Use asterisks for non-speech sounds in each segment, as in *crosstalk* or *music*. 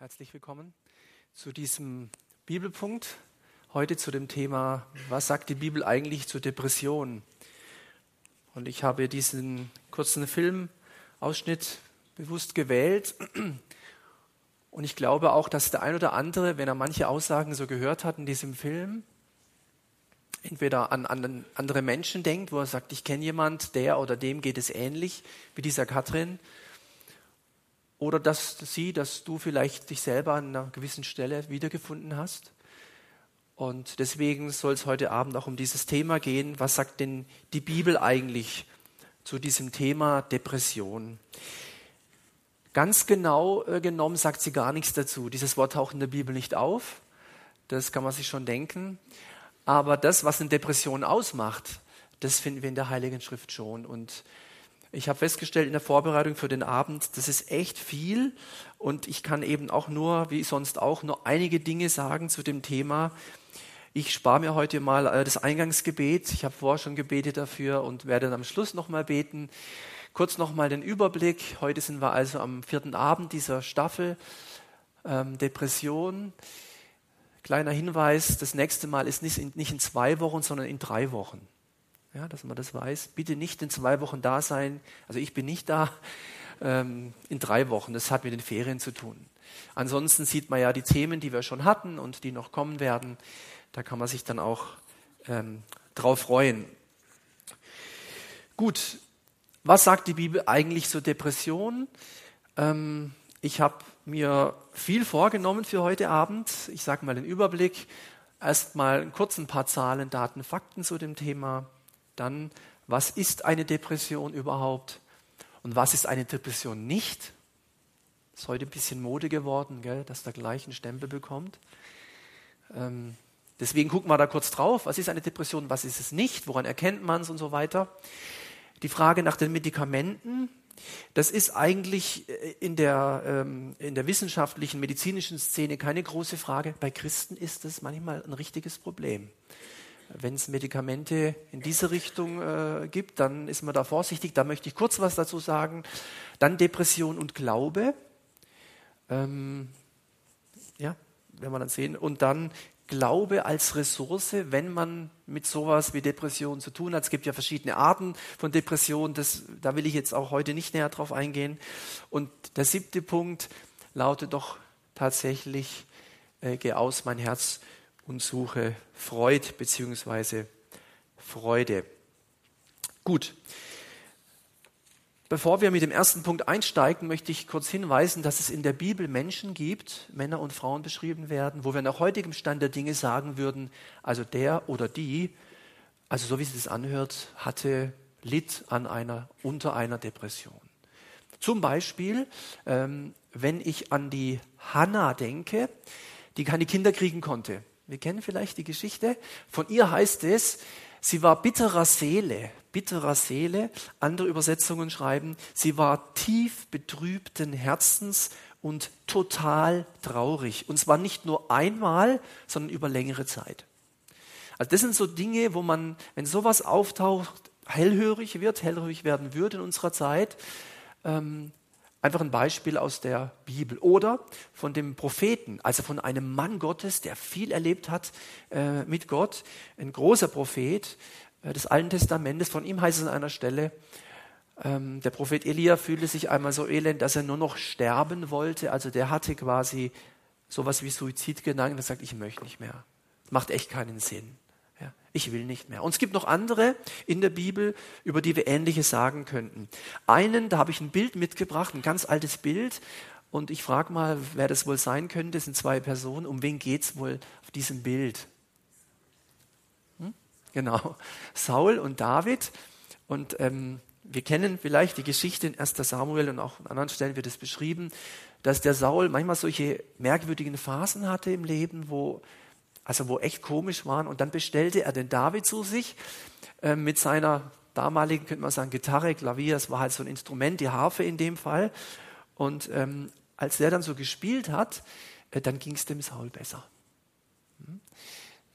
Herzlich willkommen zu diesem Bibelpunkt. Heute zu dem Thema, was sagt die Bibel eigentlich zur Depression? Und ich habe diesen kurzen Filmausschnitt bewusst gewählt. Und ich glaube auch, dass der ein oder andere, wenn er manche Aussagen so gehört hat in diesem Film, entweder an, an andere Menschen denkt, wo er sagt, ich kenne jemand, der oder dem geht es ähnlich wie dieser Katrin, oder dass sie, dass du vielleicht dich selber an einer gewissen Stelle wiedergefunden hast. Und deswegen soll es heute Abend auch um dieses Thema gehen. Was sagt denn die Bibel eigentlich zu diesem Thema Depression? Ganz genau äh, genommen sagt sie gar nichts dazu. Dieses Wort taucht in der Bibel nicht auf. Das kann man sich schon denken. Aber das, was eine Depression ausmacht, das finden wir in der Heiligen Schrift schon. Und ich habe festgestellt in der Vorbereitung für den Abend, das ist echt viel und ich kann eben auch nur, wie sonst auch, nur einige Dinge sagen zu dem Thema. Ich spare mir heute mal äh, das Eingangsgebet. Ich habe vorher schon gebetet dafür und werde dann am Schluss nochmal beten. Kurz nochmal den Überblick. Heute sind wir also am vierten Abend dieser Staffel ähm, Depression. Kleiner Hinweis, das nächste Mal ist nicht in, nicht in zwei Wochen, sondern in drei Wochen ja, dass man das weiß. Bitte nicht in zwei Wochen da sein. Also ich bin nicht da. *laughs* Ähm, in drei Wochen. Das hat mit den Ferien zu tun. Ansonsten sieht man ja die Themen, die wir schon hatten und die noch kommen werden. Da kann man sich dann auch ähm, drauf freuen. Gut, was sagt die Bibel eigentlich zur Depression? Ähm, ich habe mir viel vorgenommen für heute Abend. Ich sage mal den Überblick. Erstmal kurz ein paar Zahlen, Daten, Fakten zu dem Thema. Dann, was ist eine Depression überhaupt? Und was ist eine Depression nicht? Ist heute ein bisschen Mode geworden, gell, dass der gleich einen Stempel bekommt. Ähm, deswegen gucken wir da kurz drauf. Was ist eine Depression? Was ist es nicht? Woran erkennt man es und so weiter? Die Frage nach den Medikamenten. Das ist eigentlich äh, in der, ähm, in der wissenschaftlichen, medizinischen Szene keine große Frage. Bei Christen ist es manchmal ein richtiges Problem wenn es Medikamente in diese Richtung äh, gibt, dann ist man da vorsichtig. Da möchte ich kurz was dazu sagen. Dann Depression und Glaube. Ähm, ja, werden wir dann sehen. Und dann Glaube als Ressource, wenn man mit sowas wie Depression zu tun hat. Es gibt ja verschiedene Arten von Depression. Das, da will ich jetzt auch heute nicht näher drauf eingehen. Und der siebte Punkt lautet doch tatsächlich, äh, geh aus mein Herz und suche Freud bzw. Freude. Gut. Bevor wir mit dem ersten Punkt einsteigen, möchte ich kurz hinweisen, dass es in der Bibel Menschen gibt, Männer und Frauen beschrieben werden, wo wir nach heutigem Stand der Dinge sagen würden, also der oder die, also so wie sich das anhört, hatte, litt an einer, unter einer Depression. Zum Beispiel, ähm, wenn ich an die Hannah denke, die keine Kinder kriegen konnte. Wir kennen vielleicht die Geschichte. Von ihr heißt es, sie war bitterer Seele, bitterer Seele. Andere Übersetzungen schreiben, sie war tief betrübten Herzens und total traurig. Und zwar nicht nur einmal, sondern über längere Zeit. Also das sind so Dinge, wo man, wenn sowas auftaucht, hellhörig wird, hellhörig werden würde in unserer Zeit. Ähm, Einfach ein Beispiel aus der Bibel oder von dem Propheten, also von einem Mann Gottes, der viel erlebt hat äh, mit Gott, ein großer Prophet äh, des Alten Testamentes. Von ihm heißt es an einer Stelle, ähm, der Prophet Elia fühlte sich einmal so elend, dass er nur noch sterben wollte. Also der hatte quasi sowas wie Suizidgedanken. Er sagt, ich möchte nicht mehr. Macht echt keinen Sinn. Ich will nicht mehr. Und es gibt noch andere in der Bibel, über die wir Ähnliches sagen könnten. Einen, da habe ich ein Bild mitgebracht, ein ganz altes Bild. Und ich frage mal, wer das wohl sein könnte. Das sind zwei Personen. Um wen geht es wohl auf diesem Bild? Hm? Genau, *laughs* Saul und David. Und ähm, wir kennen vielleicht die Geschichte in 1 Samuel und auch an anderen Stellen wird es beschrieben, dass der Saul manchmal solche merkwürdigen Phasen hatte im Leben, wo also wo echt komisch waren. Und dann bestellte er den David zu sich äh, mit seiner damaligen, könnte man sagen, Gitarre, Klavier, das war halt so ein Instrument, die Harfe in dem Fall. Und ähm, als der dann so gespielt hat, äh, dann ging es dem Saul besser. Hm?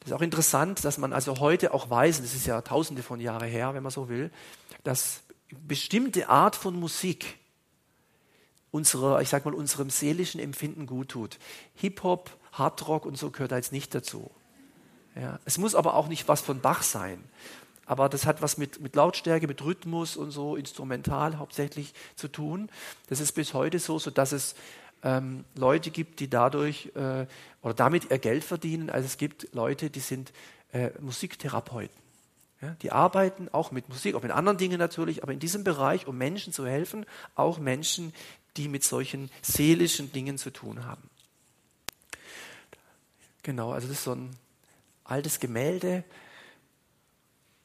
Das ist auch interessant, dass man also heute auch weiß, das ist ja tausende von Jahren her, wenn man so will, dass bestimmte Art von Musik unserer, ich sag mal, unserem seelischen Empfinden gut tut. Hip-Hop, Hardrock und so gehört da jetzt nicht dazu. Ja, es muss aber auch nicht was von Bach sein. Aber das hat was mit, mit Lautstärke, mit Rhythmus und so, instrumental hauptsächlich zu tun. Das ist bis heute so, sodass es ähm, Leute gibt, die dadurch äh, oder damit ihr Geld verdienen. Also es gibt Leute, die sind äh, Musiktherapeuten. Ja, die arbeiten auch mit Musik, auch mit anderen Dingen natürlich, aber in diesem Bereich, um Menschen zu helfen, auch Menschen, die mit solchen seelischen Dingen zu tun haben. Genau, also das ist so ein altes Gemälde.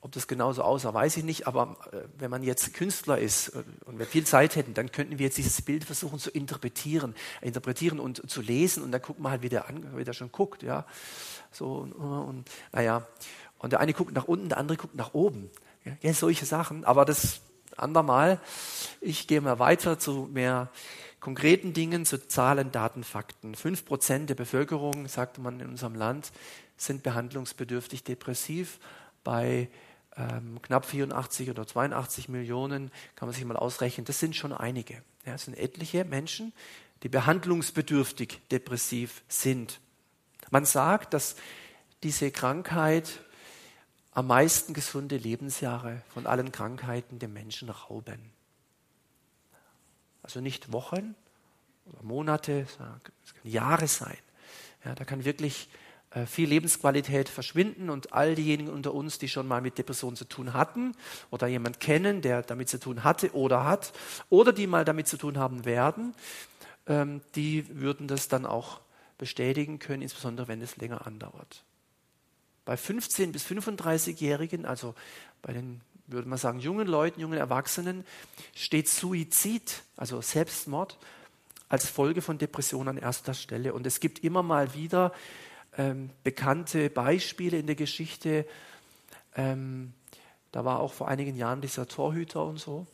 Ob das genauso aussah, weiß ich nicht, aber äh, wenn man jetzt Künstler ist äh, und wir viel Zeit hätten, dann könnten wir jetzt dieses Bild versuchen zu interpretieren, interpretieren und zu lesen und dann guckt man halt, wie der, an, wie der schon guckt, ja. So und, und naja, und der eine guckt nach unten, der andere guckt nach oben. Ja, solche Sachen, aber das andermal. Ich gehe mal weiter zu mehr konkreten Dingen, zu Zahlen, Daten, Fakten. Fünf Prozent der Bevölkerung, sagte man in unserem Land, sind behandlungsbedürftig depressiv. Bei ähm, knapp 84 oder 82 Millionen kann man sich mal ausrechnen. Das sind schon einige. Ja, das sind etliche Menschen, die behandlungsbedürftig depressiv sind. Man sagt, dass diese Krankheit am meisten gesunde Lebensjahre von allen Krankheiten dem Menschen rauben. Also nicht Wochen oder Monate, es kann Jahre sein. Ja, da kann wirklich äh, viel Lebensqualität verschwinden und all diejenigen unter uns, die schon mal mit Depressionen zu tun hatten oder jemand kennen, der damit zu tun hatte oder hat oder die mal damit zu tun haben werden, ähm, die würden das dann auch bestätigen können, insbesondere wenn es länger andauert. Bei 15 bis 35-Jährigen, also bei den, würde man sagen, jungen Leuten, jungen Erwachsenen, steht Suizid, also Selbstmord, als Folge von Depressionen an erster Stelle. Und es gibt immer mal wieder ähm, bekannte Beispiele in der Geschichte. Ähm, da war auch vor einigen Jahren dieser Torhüter und so.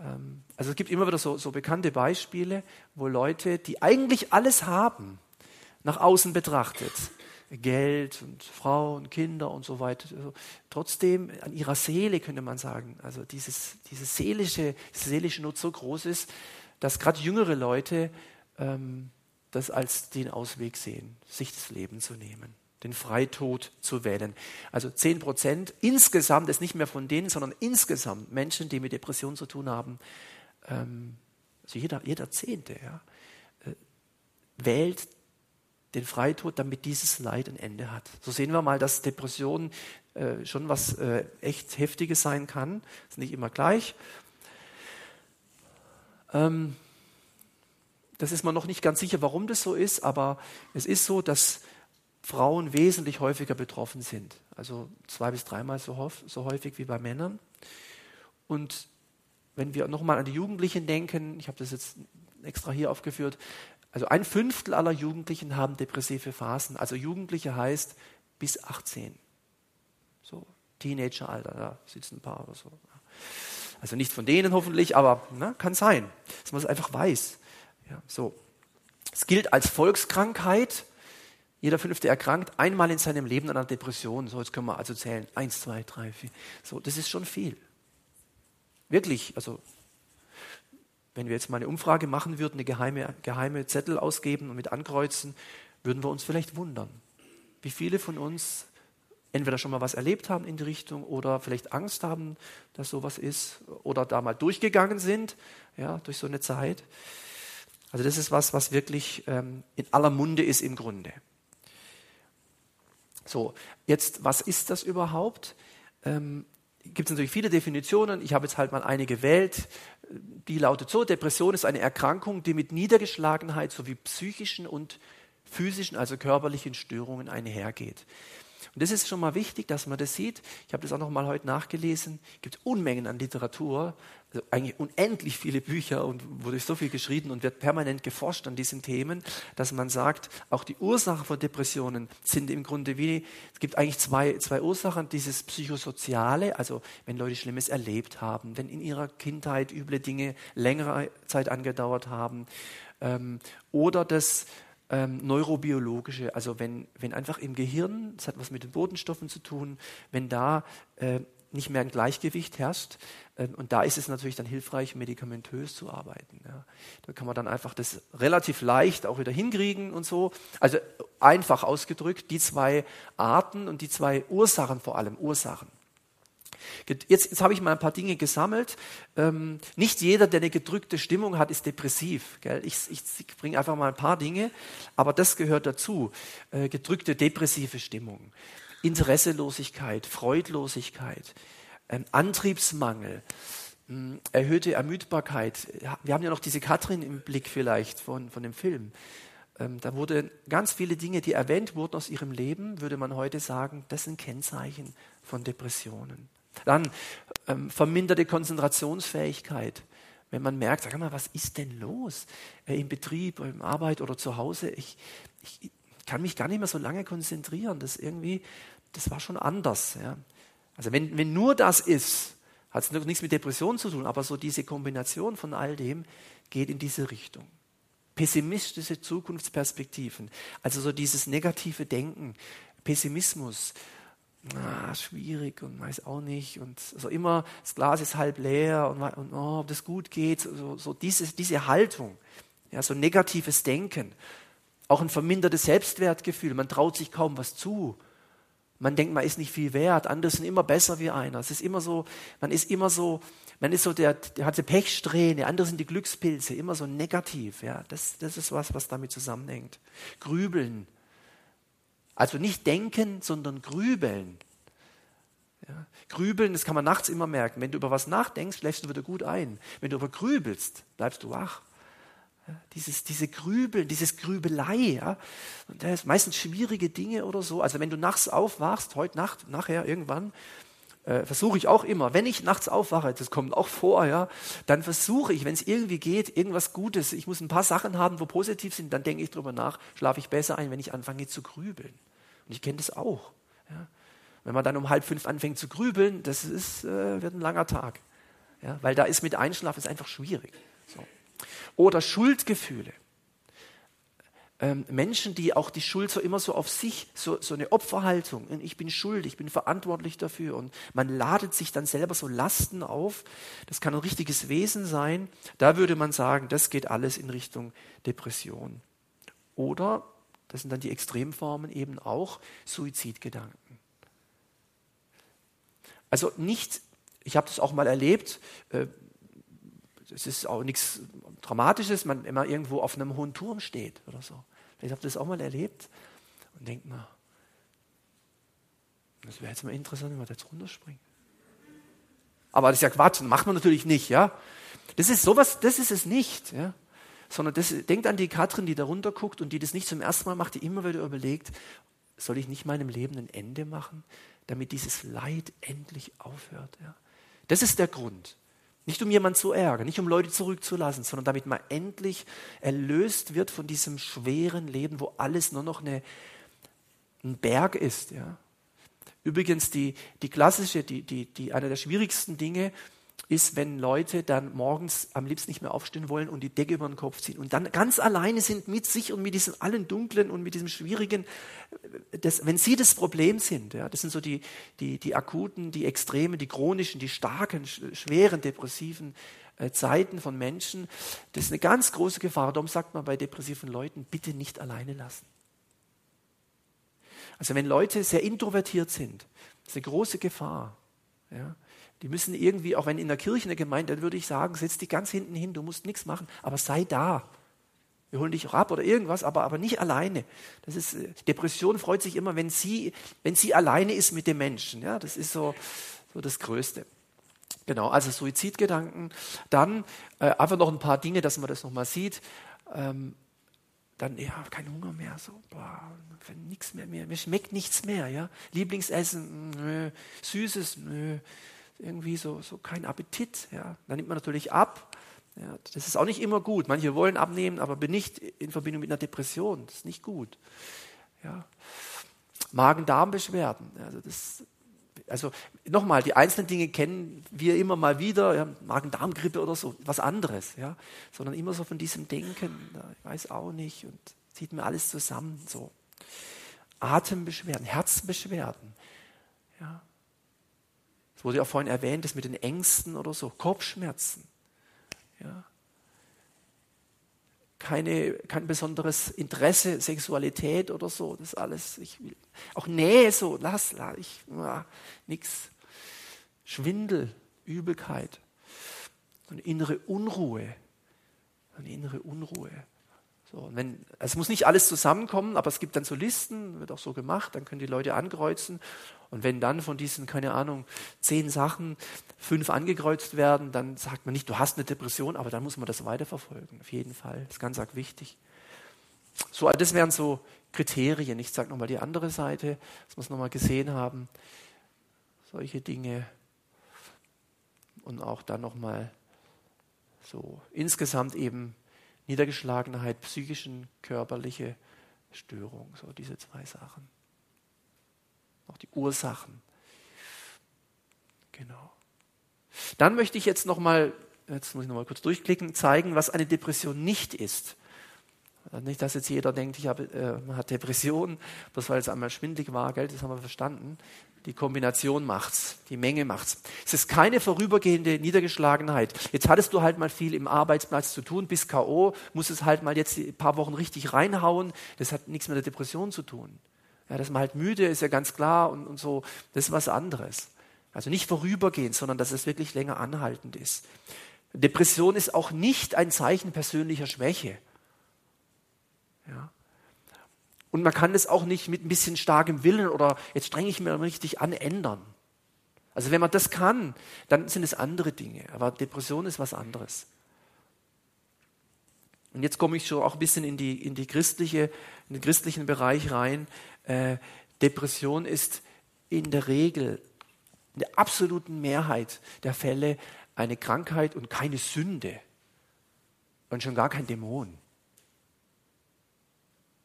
Ähm, also es gibt immer wieder so, so bekannte Beispiele, wo Leute, die eigentlich alles haben, nach außen betrachtet, Geld und Frau und Kinder und so weiter, also trotzdem an ihrer Seele könnte man sagen, also dieses, dieses seelische, diese seelische Not so groß ist, dass gerade jüngere Leute ähm, das als den Ausweg sehen, sich das Leben zu nehmen, den Freitod zu wählen. Also 10 Prozent insgesamt ist nicht mehr von denen, sondern insgesamt Menschen, die mit Depressionen zu tun haben, ähm, also jeder, jeder Zehnte, ja, äh, wählt den Freitod, damit dieses Leid ein Ende hat. So sehen wir mal, dass Depression äh, schon was äh, echt Heftiges sein kann. Ist nicht immer gleich. Ähm, das ist man noch nicht ganz sicher, warum das so ist, aber es ist so, dass Frauen wesentlich häufiger betroffen sind. Also zwei bis dreimal so, so häufig wie bei Männern. Und wenn wir nochmal an die Jugendlichen denken, ich habe das jetzt extra hier aufgeführt, also ein Fünftel aller Jugendlichen haben depressive Phasen. Also Jugendliche heißt bis 18. So, Teenageralter, da sitzen ein paar oder so. Also nicht von denen hoffentlich, aber na, kann sein, dass man es einfach weiß. Ja, so. Es gilt als Volkskrankheit. Jeder Fünfte erkrankt einmal in seinem Leben an einer Depression. So, jetzt können wir also zählen. Eins, zwei, drei, vier. So, das ist schon viel. Wirklich, also wenn wir jetzt mal eine Umfrage machen würden, eine geheime, geheime Zettel ausgeben und mit ankreuzen, würden wir uns vielleicht wundern, wie viele von uns entweder schon mal was erlebt haben in die Richtung oder vielleicht Angst haben, dass sowas ist oder da mal durchgegangen sind, ja, durch so eine Zeit. Also das ist was, was wirklich ähm, in aller Munde ist im Grunde. So, jetzt, was ist das überhaupt? Ähm, Gibt es natürlich viele Definitionen. Ich habe jetzt halt mal eine gewählt. Die lautet so, Depression ist eine Erkrankung, die mit Niedergeschlagenheit sowie psychischen und physischen, also körperlichen Störungen einhergeht. Und das ist schon mal wichtig, dass man das sieht. Ich habe das auch noch mal heute nachgelesen. Es gibt Unmengen an Literatur, eigentlich unendlich viele Bücher und wurde so viel geschrieben und wird permanent geforscht an diesen Themen, dass man sagt, auch die Ursachen von Depressionen sind im Grunde wie, es gibt eigentlich zwei, zwei Ursachen, dieses Psychosoziale, also wenn Leute Schlimmes erlebt haben, wenn in ihrer Kindheit üble Dinge längere Zeit angedauert haben, ähm, oder das ähm, neurobiologische, also wenn, wenn einfach im Gehirn, das hat was mit den Botenstoffen zu tun, wenn da äh, nicht mehr ein Gleichgewicht herrscht. Ähm, und da ist es natürlich dann hilfreich, medikamentös zu arbeiten. Ja. Da kann man dann einfach das relativ leicht auch wieder hinkriegen und so. Also einfach ausgedrückt, die zwei Arten und die zwei Ursachen vor allem, Ursachen. Jetzt, jetzt habe ich mal ein paar Dinge gesammelt. Ähm, nicht jeder, der eine gedrückte Stimmung hat, ist depressiv. Gell? Ich, ich, bringe einfach mal ein paar Dinge, aber das gehört dazu. Äh, gedrückte depressive Stimmung. Interesselosigkeit, Freudlosigkeit, ähm, Antriebsmangel, mh, erhöhte Ermüdbarkeit. Wir haben ja noch diese Katrin im Blick vielleicht von, von dem Film. Ähm, da wurden ganz viele Dinge, die erwähnt wurden aus ihrem Leben, würde man heute sagen, das sind Kennzeichen von Depressionen. Dann ähm, verminderte Konzentrationsfähigkeit. Wenn man merkt, sag mal, was ist denn los äh, im Betrieb, im Arbeit oder zu Hause? Ich, ich, kann mich gar nicht mehr so lange konzentrieren. Das irgendwie, das war schon anders. Ja. Also wenn, wenn nur das ist, hat es nichts mit Depression zu tun, aber so diese Kombination von all dem geht in diese Richtung. Pessimistische Zukunftsperspektiven, also so dieses negative Denken, Pessimismus, ah, schwierig und weiß auch nicht und so immer das Glas ist halb leer und, und oh, ob das gut geht, so, so diese, diese Haltung, ja, so negatives Denken. Auch ein vermindertes Selbstwertgefühl. Man traut sich kaum was zu. Man denkt, man ist nicht viel wert. Andere sind immer besser wie einer. Es ist immer so, man ist immer so, man ist so der, der hat die Pechsträhne. Andere sind die Glückspilze. Immer so negativ. Ja, das, das ist was, was damit zusammenhängt. Grübeln. Also nicht denken, sondern grübeln. Ja, grübeln, das kann man nachts immer merken. Wenn du über was nachdenkst, schläfst du wieder gut ein. Wenn du aber grübelst, bleibst du wach. Dieses, diese Grübeln, dieses Grübelei, ja, und das ist meistens schwierige Dinge oder so. Also wenn du nachts aufwachst, heute Nacht, nachher irgendwann, äh, versuche ich auch immer, wenn ich nachts aufwache, das kommt auch vor, ja, dann versuche ich, wenn es irgendwie geht, irgendwas Gutes. Ich muss ein paar Sachen haben, wo positiv sind, dann denke ich drüber nach, schlafe ich besser ein, wenn ich anfange zu grübeln. Und ich kenne das auch. Ja. Wenn man dann um halb fünf anfängt zu grübeln, das ist, äh, wird ein langer Tag. Ja, weil da ist mit Einschlafen ist einfach schwierig. So. Oder Schuldgefühle. Ähm, Menschen, die auch die Schuld so immer so auf sich, so, so eine Opferhaltung, ich bin schuld, ich bin verantwortlich dafür und man ladet sich dann selber so Lasten auf, das kann ein richtiges Wesen sein, da würde man sagen, das geht alles in Richtung Depression. Oder, das sind dann die Extremformen eben auch, Suizidgedanken. Also nicht, ich habe das auch mal erlebt, äh, es ist auch nichts Dramatisches, man, man irgendwo auf einem hohen Turm steht oder so. Vielleicht habt ihr das auch mal erlebt und denkt mal, das wäre jetzt mal interessant, wenn man da jetzt runterspringt. Aber das ist ja Quatsch, das macht man natürlich nicht, ja. Das ist sowas, das ist es nicht, ja. Sondern das, denkt an die Katrin, die da runterguckt und die das nicht zum ersten Mal macht, die immer wieder überlegt, soll ich nicht meinem Leben ein Ende machen, damit dieses Leid endlich aufhört, ja. Das ist der Grund. Nicht um jemanden zu ärgern, nicht um Leute zurückzulassen, sondern damit man endlich erlöst wird von diesem schweren Leben, wo alles nur noch eine, ein Berg ist. Ja. Übrigens, die, die klassische, die, die, die, eine der schwierigsten Dinge ist, wenn Leute dann morgens am liebsten nicht mehr aufstehen wollen und die Decke über den Kopf ziehen und dann ganz alleine sind mit sich und mit diesem allen Dunklen und mit diesem Schwierigen. Das, wenn sie das Problem sind, ja, das sind so die, die, die akuten, die extremen, die chronischen, die starken, schweren, depressiven äh, Zeiten von Menschen, das ist eine ganz große Gefahr. Darum sagt man bei depressiven Leuten, bitte nicht alleine lassen. Also wenn Leute sehr introvertiert sind, ist eine große Gefahr. Ja. Die müssen irgendwie, auch wenn in der Kirche, in der Gemeinde, dann würde ich sagen, setz dich ganz hinten hin, du musst nichts machen, aber sei da. Wir holen dich auch ab oder irgendwas, aber, aber nicht alleine. Das ist, äh, Depression freut sich immer, wenn sie, wenn sie alleine ist mit dem Menschen. Ja, das ist so, so das Größte. Genau, also Suizidgedanken. Dann äh, einfach noch ein paar Dinge, dass man das nochmal sieht. Ähm, dann, ja, kein Hunger mehr, so, boah, nichts mehr, mehr, mir schmeckt nichts mehr, ja. Lieblingsessen, nö, Süßes, nö, irgendwie so, so kein Appetit. Ja. Dann nimmt man natürlich ab. Ja. Das ist auch nicht immer gut. Manche wollen abnehmen, aber nicht in Verbindung mit einer Depression. Das ist nicht gut. Ja. Magen-Darm-Beschwerden. Also, also nochmal, die einzelnen Dinge kennen wir immer mal wieder, ja, Magen-Darm-Grippe oder so, was anderes, ja, sondern immer so von diesem Denken, ich weiß auch nicht und zieht mir alles zusammen so. Atembeschwerden, Herzbeschwerden, ja, Es wurde ja auch vorhin erwähnt, das mit den Ängsten oder so, Kopfschmerzen. Ja. Keine, kein besonderes Interesse, Sexualität oder so, das alles. Ich will, auch Nähe so, lass, lass ich, ja, nix. Schwindel, Übelkeit, eine innere Unruhe, eine innere Unruhe. So, wenn, es muss nicht alles zusammenkommen, aber es gibt dann so Listen, wird auch so gemacht, dann können die Leute ankreuzen. Und wenn dann von diesen, keine Ahnung, zehn Sachen fünf angekreuzt werden, dann sagt man nicht, du hast eine Depression, aber dann muss man das weiterverfolgen, auf jeden Fall. Das ist ganz arg wichtig. So, das wären so Kriterien. Ich sage nochmal die andere Seite, dass wir es nochmal gesehen haben. Solche Dinge. Und auch dann nochmal so insgesamt eben Niedergeschlagenheit, psychischen, körperliche Störung, so diese zwei Sachen. Auch die Ursachen. Genau. Dann möchte ich jetzt nochmal, jetzt muss ich nochmal kurz durchklicken, zeigen, was eine Depression nicht ist. Nicht, dass jetzt jeder denkt, ich habe, äh, man hat Depression, bloß weil es einmal schwindlig war, Geld, das haben wir verstanden. Die Kombination macht's, die Menge macht's. Es ist keine vorübergehende Niedergeschlagenheit. Jetzt hattest du halt mal viel im Arbeitsplatz zu tun, bis K.O., musst es halt mal jetzt ein paar Wochen richtig reinhauen. Das hat nichts mit der Depression zu tun. Ja, dass man halt müde ist, ja ganz klar und, und so, das ist was anderes. Also nicht vorübergehend, sondern dass es wirklich länger anhaltend ist. Depression ist auch nicht ein Zeichen persönlicher Schwäche. Ja. Und man kann es auch nicht mit ein bisschen starkem Willen oder jetzt strenge ich mir richtig an ändern. Also wenn man das kann, dann sind es andere Dinge. Aber Depression ist was anderes. Und jetzt komme ich schon auch ein bisschen in, die, in, die christliche, in den christlichen Bereich rein. Äh, Depression ist in der Regel, in der absoluten Mehrheit der Fälle eine Krankheit und keine Sünde. Und schon gar kein Dämon.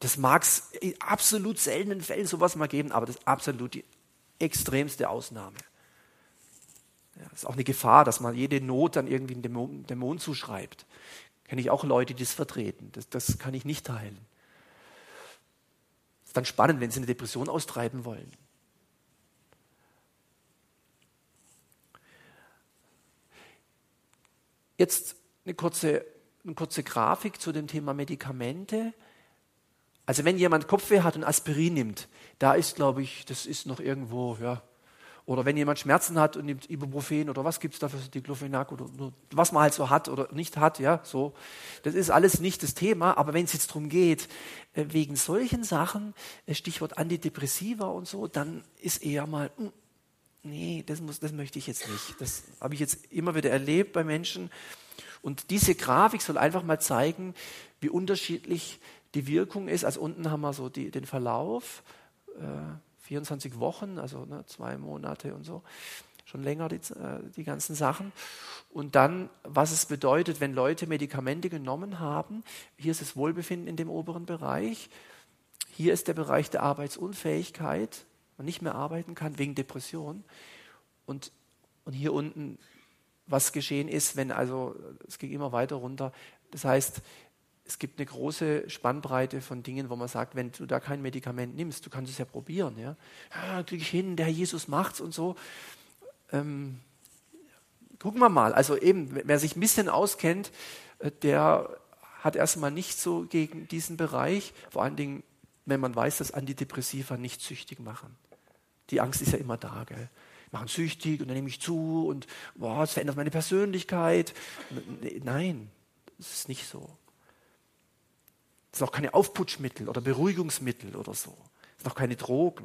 Das mag es in absolut seltenen Fällen sowas mal geben, aber das ist absolut die extremste Ausnahme. Ja, ist auch eine Gefahr, dass man jede Not dann irgendwie einem Dämon, Dämon zuschreibt. Kenne ich auch Leute, die das vertreten. Das, das kann ich nicht teilen. Ist dann spannend, wenn sie eine Depression austreiben wollen. Jetzt eine kurze, eine kurze Grafik zu dem Thema Medikamente. Also wenn jemand Kopfweh hat und Aspirin nimmt, da ist, glaube ich, das ist noch irgendwo, ja. Oder wenn jemand Schmerzen hat und nimmt Ibuprofen oder was gibt es da für Diclofenac oder was man halt so hat oder nicht hat, ja, so. Das ist alles nicht das Thema, aber wenn es jetzt darum geht, äh, wegen solchen Sachen, äh, Stichwort Antidepressiva und so, dann ist eher mal, hm, nee, das, muss, das möchte ich jetzt nicht. Das habe ich jetzt immer wieder erlebt bei Menschen. Und diese Grafik soll einfach mal zeigen, wie unterschiedlich die Wirkung ist, also unten haben wir so die, den Verlauf, äh, 24 Wochen, also ne, zwei Monate und so, schon länger die, äh, die ganzen Sachen. Und dann, was es bedeutet, wenn Leute Medikamente genommen haben. Hier ist das Wohlbefinden in dem oberen Bereich. Hier ist der Bereich der Arbeitsunfähigkeit, man nicht mehr arbeiten kann wegen Depression. Und, und hier unten, was geschehen ist, wenn also, es ging immer weiter runter. Das heißt, es gibt eine große Spannbreite von Dingen, wo man sagt, wenn du da kein Medikament nimmst, du kannst es ja probieren. Ja, ja kriege ich hin, der Herr Jesus macht's und so. Ähm, gucken wir mal. Also eben, wer sich ein bisschen auskennt, äh, der hat erstmal nicht so gegen diesen Bereich, vor allen Dingen, wenn man weiß, dass Antidepressiva nicht süchtig machen. Die Angst ist ja immer da, gell? Machen süchtig und dann nehme ich zu und boah, es verändert meine Persönlichkeit. Nein, das ist nicht so. Das sind auch keine Aufputschmittel oder Beruhigungsmittel oder so. Das sind auch keine Drogen.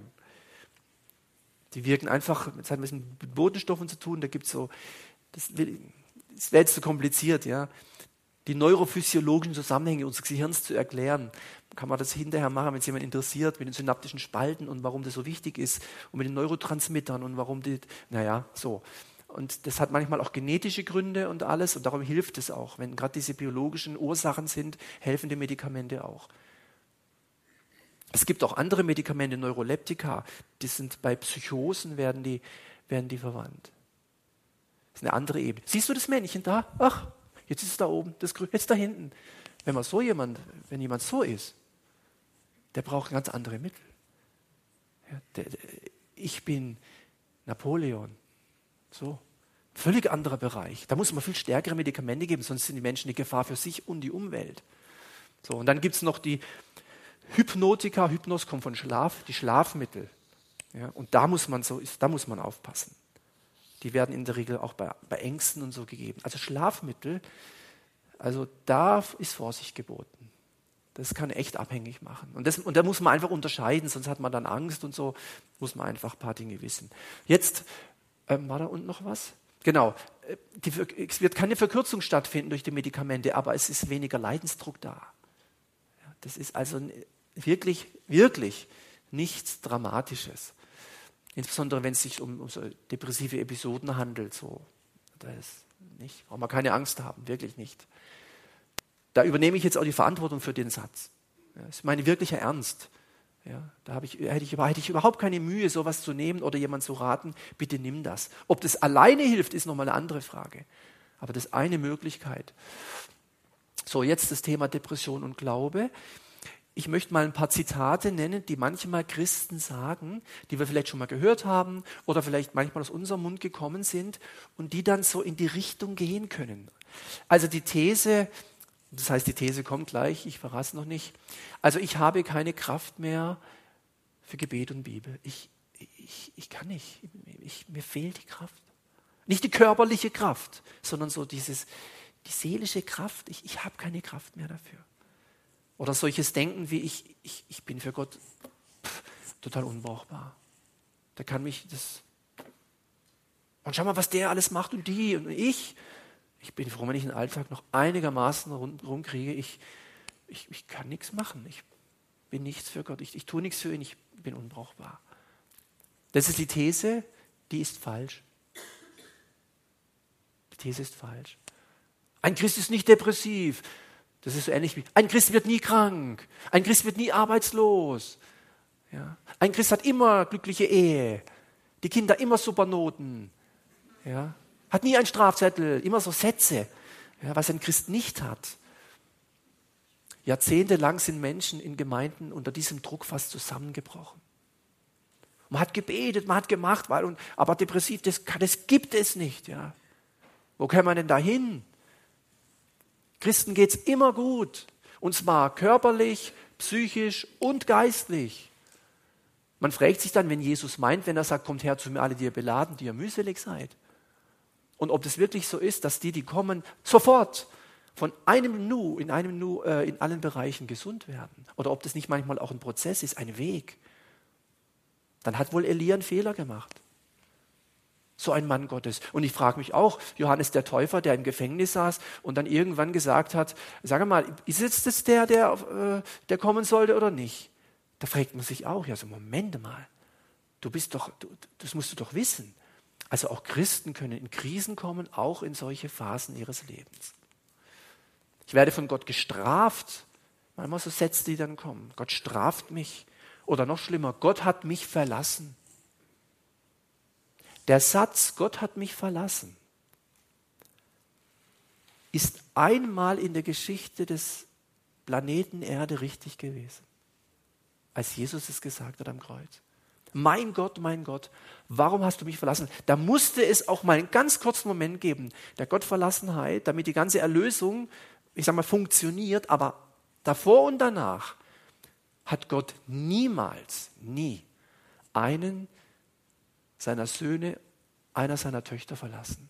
Die wirken einfach, das hat mit Botenstoffen zu tun, da gibt es so, das, das wäre jetzt zu kompliziert, ja. Die neurophysiologischen Zusammenhänge unseres Gehirns zu erklären. Kann man das hinterher machen, wenn es jemand interessiert, mit den synaptischen Spalten und warum das so wichtig ist und mit den Neurotransmittern und warum die, naja, so. Und das hat manchmal auch genetische Gründe und alles. Und darum hilft es auch. Wenn gerade diese biologischen Ursachen sind, helfen die Medikamente auch. Es gibt auch andere Medikamente, Neuroleptika, die sind bei Psychosen, werden die, werden die verwandt. Das ist eine andere Ebene. Siehst du das Männchen da? Ach, jetzt ist es da oben, das Grün, jetzt da hinten. Wenn man so jemand, wenn jemand so ist, der braucht ganz andere Mittel. Ja, der, der, ich bin Napoleon. So. Völlig anderer Bereich. Da muss man viel stärkere Medikamente geben, sonst sind die Menschen eine Gefahr für sich und die Umwelt. So, und dann gibt es noch die Hypnotika. Hypnos kommt von Schlaf, die Schlafmittel. Ja, und da muss man so, da muss man aufpassen. Die werden in der Regel auch bei, bei Ängsten und so gegeben. Also Schlafmittel, also da ist Vorsicht geboten. Das kann echt abhängig machen. Und, das, und da muss man einfach unterscheiden, sonst hat man dann Angst und so, muss man einfach ein paar Dinge wissen. Jetzt, ähm, war da unten noch was? Genau, äh, die, es wird keine Verkürzung stattfinden durch die Medikamente, aber es ist weniger Leidensdruck da. Das ist also wirklich, wirklich nichts Dramatisches. Insbesondere wenn es sich um, um so depressive Episoden handelt. So. Da ist nicht, braucht man keine Angst haben, wirklich nicht. Da übernehme ich jetzt auch die Verantwortung für den Satz. Das ist mein wirklicher Ernst. Ja, da ich, hätte, ich, hätte ich überhaupt keine Mühe, sowas zu nehmen oder jemand zu raten, bitte nimm das. Ob das alleine hilft, ist nochmal eine andere Frage. Aber das ist eine Möglichkeit. So, jetzt das Thema Depression und Glaube. Ich möchte mal ein paar Zitate nennen, die manchmal Christen sagen, die wir vielleicht schon mal gehört haben oder vielleicht manchmal aus unserem Mund gekommen sind und die dann so in die Richtung gehen können. Also die These, das heißt, die These kommt gleich, ich verrate es noch nicht. Also ich habe keine Kraft mehr für Gebet und Bibel. Ich, ich, ich kann nicht. Ich, mir fehlt die Kraft. Nicht die körperliche Kraft, sondern so dieses, die seelische Kraft. Ich, ich habe keine Kraft mehr dafür. Oder solches Denken wie ich, ich, ich bin für Gott pff, total unbrauchbar. Der kann mich das. Und schau mal, was der alles macht und die und ich ich bin froh, wenn ich den Alltag noch einigermaßen rumkriege. Ich, ich, ich kann nichts machen. Ich bin nichts für Gott. Ich, ich tue nichts für ihn. Ich bin unbrauchbar. Das ist die These, die ist falsch. Die These ist falsch. Ein Christ ist nicht depressiv. Das ist so ähnlich wie, ein Christ wird nie krank. Ein Christ wird nie arbeitslos. Ja. Ein Christ hat immer glückliche Ehe. Die Kinder immer super Noten. Ja. Hat nie einen Strafzettel, immer so Sätze, ja, was ein Christ nicht hat. Jahrzehntelang sind Menschen in Gemeinden unter diesem Druck fast zusammengebrochen. Man hat gebetet, man hat gemacht, weil, aber depressiv, das, das gibt es nicht. Ja. Wo kann man denn da hin? Christen geht es immer gut. Und zwar körperlich, psychisch und geistlich. Man fragt sich dann, wenn Jesus meint, wenn er sagt, kommt her zu mir alle, die ihr beladen, die ihr mühselig seid. Und ob das wirklich so ist, dass die, die kommen, sofort von einem Nu in einem Nu äh, in allen Bereichen gesund werden. Oder ob das nicht manchmal auch ein Prozess ist, ein Weg. Dann hat wohl Elia einen Fehler gemacht. So ein Mann Gottes. Und ich frage mich auch, Johannes der Täufer, der im Gefängnis saß und dann irgendwann gesagt hat, sag mal, ist das der, der, äh, der kommen sollte oder nicht? Da fragt man sich auch, ja, so Moment mal, du bist doch, du, das musst du doch wissen. Also auch Christen können in Krisen kommen, auch in solche Phasen ihres Lebens. Ich werde von Gott gestraft. Manchmal so Sätze, die dann kommen. Gott straft mich. Oder noch schlimmer, Gott hat mich verlassen. Der Satz, Gott hat mich verlassen, ist einmal in der Geschichte des Planeten Erde richtig gewesen, als Jesus es gesagt hat am Kreuz mein Gott, mein Gott, warum hast du mich verlassen? Da musste es auch mal einen ganz kurzen Moment geben, der Gottverlassenheit, damit die ganze Erlösung, ich sage mal, funktioniert. Aber davor und danach hat Gott niemals, nie einen seiner Söhne, einer seiner Töchter verlassen.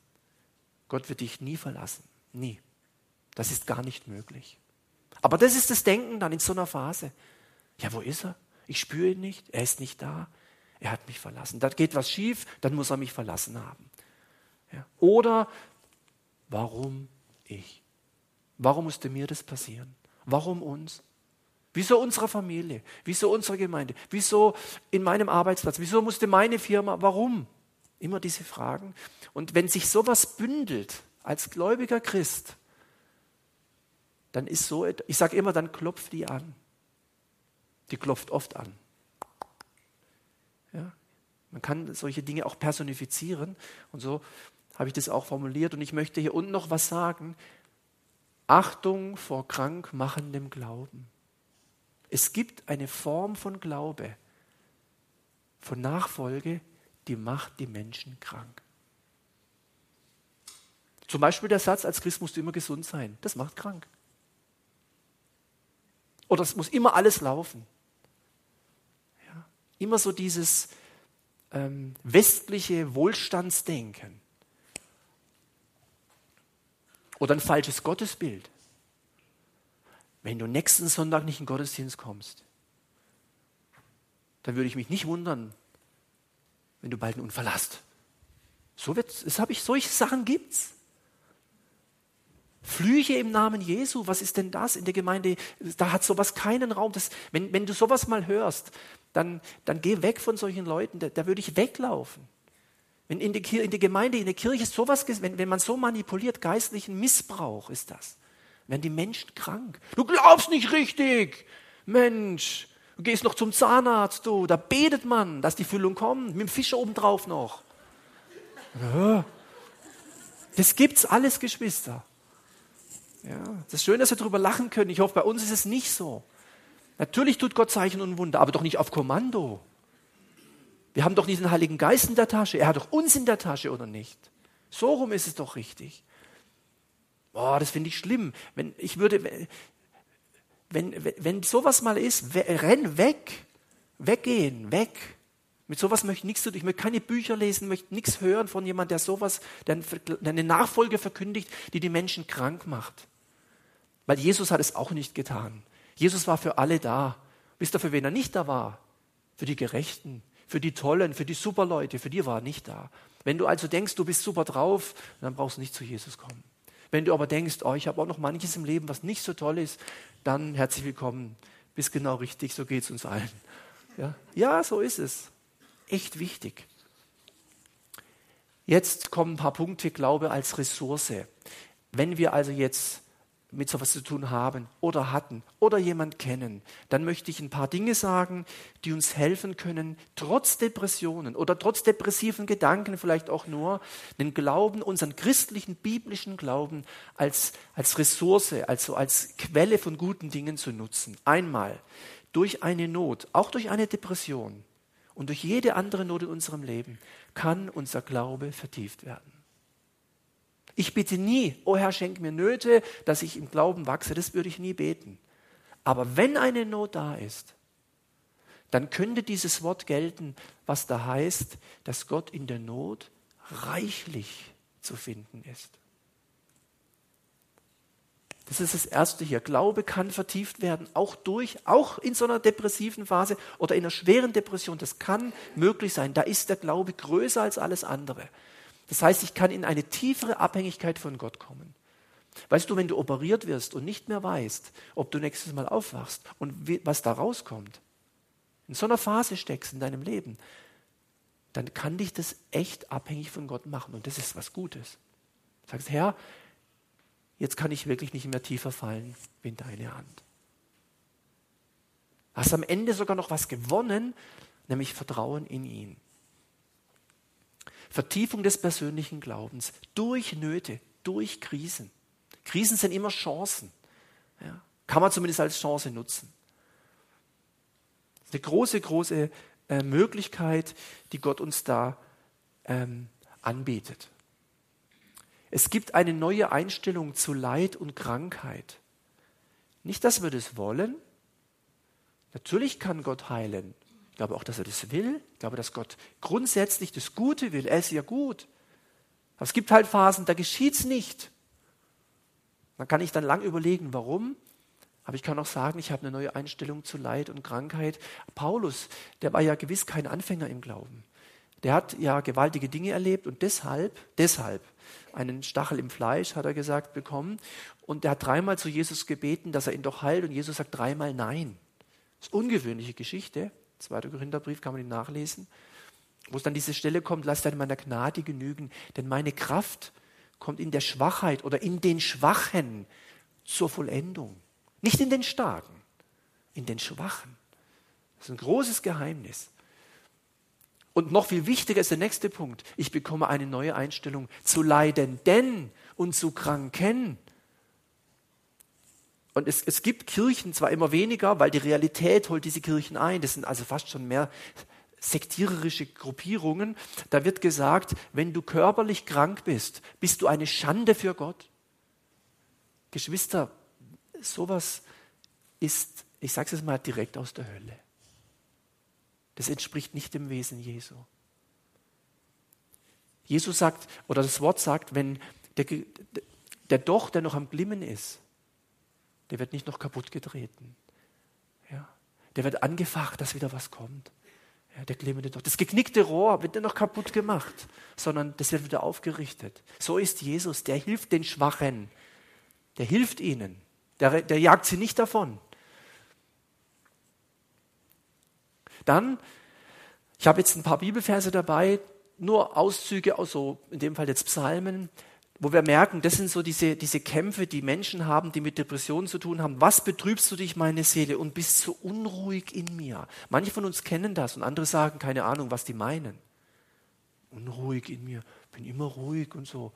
Gott wird dich nie verlassen. Nie. Das ist gar nicht möglich. Aber das ist das Denken dann in so einer Phase. Ja, wo ist er? Ich spüre ihn nicht. Er ist nicht da. Er hat mich verlassen. Da geht was schief, dann muss er mich verlassen haben. Ja. Oder warum ich? Warum musste mir das passieren? Warum uns? Wieso unsere Familie? Wieso unsere Gemeinde? Wieso in meinem Arbeitsplatz? Wieso musste meine Firma? Warum? Immer diese Fragen. Und wenn sich sowas bündelt als gläubiger Christ, dann ist so, ich sage immer, dann klopft die an. Die klopft oft an. Man kann solche Dinge auch personifizieren und so habe ich das auch formuliert. Und ich möchte hier unten noch was sagen. Achtung vor krankmachendem Glauben. Es gibt eine Form von Glaube, von Nachfolge, die macht die Menschen krank. Zum Beispiel der Satz, als Christ musst du immer gesund sein. Das macht krank. Oder es muss immer alles laufen. Ja, immer so dieses ähm, westliche Wohlstandsdenken. Oder ein falsches Gottesbild. Wenn du nächsten Sonntag nicht in den Gottesdienst kommst, dann würde ich mich nicht wundern, wenn du bald einen Unfall hast. So habe ich, solche Sachen gibt's. Flüche im Namen Jesu, was ist denn das in der Gemeinde? Da hat sowas keinen Raum. Das, wenn, wenn du sowas mal hörst, dann, dann geh weg von solchen Leuten, da, da würde ich weglaufen. Wenn in der, in der Gemeinde, in der Kirche sowas, wenn, wenn man so manipuliert, geistlichen Missbrauch ist das. Werden die Menschen krank. Du glaubst nicht richtig. Mensch, du gehst noch zum Zahnarzt, du. Da betet man, dass die Füllung kommt. Mit dem Fisch obendrauf noch. Das gibt's alles, Geschwister. Ja, das ist schön, dass wir darüber lachen können. Ich hoffe, bei uns ist es nicht so. Natürlich tut Gott Zeichen und Wunder, aber doch nicht auf Kommando. Wir haben doch nicht den Heiligen Geist in der Tasche. Er hat doch uns in der Tasche, oder nicht? So rum ist es doch richtig. Boah, das finde ich schlimm. Wenn ich würde, wenn, wenn, wenn sowas mal ist, renn weg. Weggehen, weg. Mit sowas möchte ich nichts tun. Ich möchte keine Bücher lesen, möchte nichts hören von jemandem, der sowas, der eine Nachfolge verkündigt, die die Menschen krank macht. Weil Jesus hat es auch nicht getan. Jesus war für alle da. Wisst ihr, für wen er nicht da war? Für die Gerechten, für die Tollen, für die Superleute, für die war er nicht da. Wenn du also denkst, du bist super drauf, dann brauchst du nicht zu Jesus kommen. Wenn du aber denkst, oh, ich habe auch noch manches im Leben, was nicht so toll ist, dann herzlich willkommen. Bist genau richtig, so geht es uns allen. Ja? ja, so ist es. Echt wichtig. Jetzt kommen ein paar Punkte, Glaube als Ressource. Wenn wir also jetzt mit sowas zu tun haben oder hatten oder jemand kennen, dann möchte ich ein paar Dinge sagen, die uns helfen können, trotz Depressionen oder trotz depressiven Gedanken vielleicht auch nur, den Glauben, unseren christlichen, biblischen Glauben als, als Ressource, also als Quelle von guten Dingen zu nutzen. Einmal durch eine Not, auch durch eine Depression und durch jede andere Not in unserem Leben kann unser Glaube vertieft werden. Ich bitte nie, oh Herr, schenk mir Nöte, dass ich im Glauben wachse. Das würde ich nie beten. Aber wenn eine Not da ist, dann könnte dieses Wort gelten, was da heißt, dass Gott in der Not reichlich zu finden ist. Das ist das Erste hier. Glaube kann vertieft werden, auch durch, auch in so einer depressiven Phase oder in einer schweren Depression. Das kann möglich sein. Da ist der Glaube größer als alles andere. Das heißt, ich kann in eine tiefere Abhängigkeit von Gott kommen. Weißt du, wenn du operiert wirst und nicht mehr weißt, ob du nächstes Mal aufwachst und was da rauskommt, in so einer Phase steckst in deinem Leben, dann kann dich das echt abhängig von Gott machen und das ist was Gutes. Du sagst, Herr, jetzt kann ich wirklich nicht mehr tiefer fallen wie in deine Hand. Hast am Ende sogar noch was gewonnen, nämlich Vertrauen in ihn. Vertiefung des persönlichen Glaubens durch Nöte, durch Krisen. Krisen sind immer Chancen. Ja, kann man zumindest als Chance nutzen. Das ist eine große, große äh, Möglichkeit, die Gott uns da ähm, anbietet. Es gibt eine neue Einstellung zu Leid und Krankheit. Nicht, dass wir das wollen. Natürlich kann Gott heilen. Ich glaube auch, dass er das will. Ich glaube, dass Gott grundsätzlich das Gute will. Er ist ja gut. Aber es gibt halt Phasen, da geschieht es nicht. Man kann ich dann lang überlegen, warum. Aber ich kann auch sagen, ich habe eine neue Einstellung zu Leid und Krankheit. Paulus, der war ja gewiss kein Anfänger im Glauben. Der hat ja gewaltige Dinge erlebt und deshalb, deshalb, einen Stachel im Fleisch, hat er gesagt, bekommen. Und er hat dreimal zu Jesus gebeten, dass er ihn doch heilt. Und Jesus sagt dreimal Nein. Das ist ungewöhnliche Geschichte. Zweiter Korintherbrief kann man ihn nachlesen, wo es dann diese Stelle kommt, lasst deine meiner Gnade genügen, denn meine Kraft kommt in der Schwachheit oder in den Schwachen zur Vollendung. Nicht in den Starken, in den Schwachen. Das ist ein großes Geheimnis. Und noch viel wichtiger ist der nächste Punkt. Ich bekomme eine neue Einstellung zu Leidenden und zu Kranken. Und es, es gibt Kirchen zwar immer weniger, weil die Realität holt diese Kirchen ein. Das sind also fast schon mehr sektiererische Gruppierungen. Da wird gesagt, wenn du körperlich krank bist, bist du eine Schande für Gott. Geschwister, sowas ist, ich sage es mal, direkt aus der Hölle. Das entspricht nicht dem Wesen Jesu. Jesus sagt, oder das Wort sagt, wenn der, der Doch, der noch am Glimmen ist, der wird nicht noch kaputt getreten. Ja. Der wird angefacht, dass wieder was kommt. Ja, der glimmende Doch. Das geknickte Rohr wird nicht noch kaputt gemacht, sondern das wird wieder aufgerichtet. So ist Jesus, der hilft den Schwachen. Der hilft ihnen. Der, der jagt sie nicht davon. Dann, ich habe jetzt ein paar Bibelverse dabei, nur Auszüge aus so, in dem Fall jetzt Psalmen, wo wir merken, das sind so diese, diese Kämpfe, die Menschen haben, die mit Depressionen zu tun haben. Was betrübst du dich, meine Seele, und bist so unruhig in mir? Manche von uns kennen das und andere sagen, keine Ahnung, was die meinen. Unruhig in mir, bin immer ruhig und so.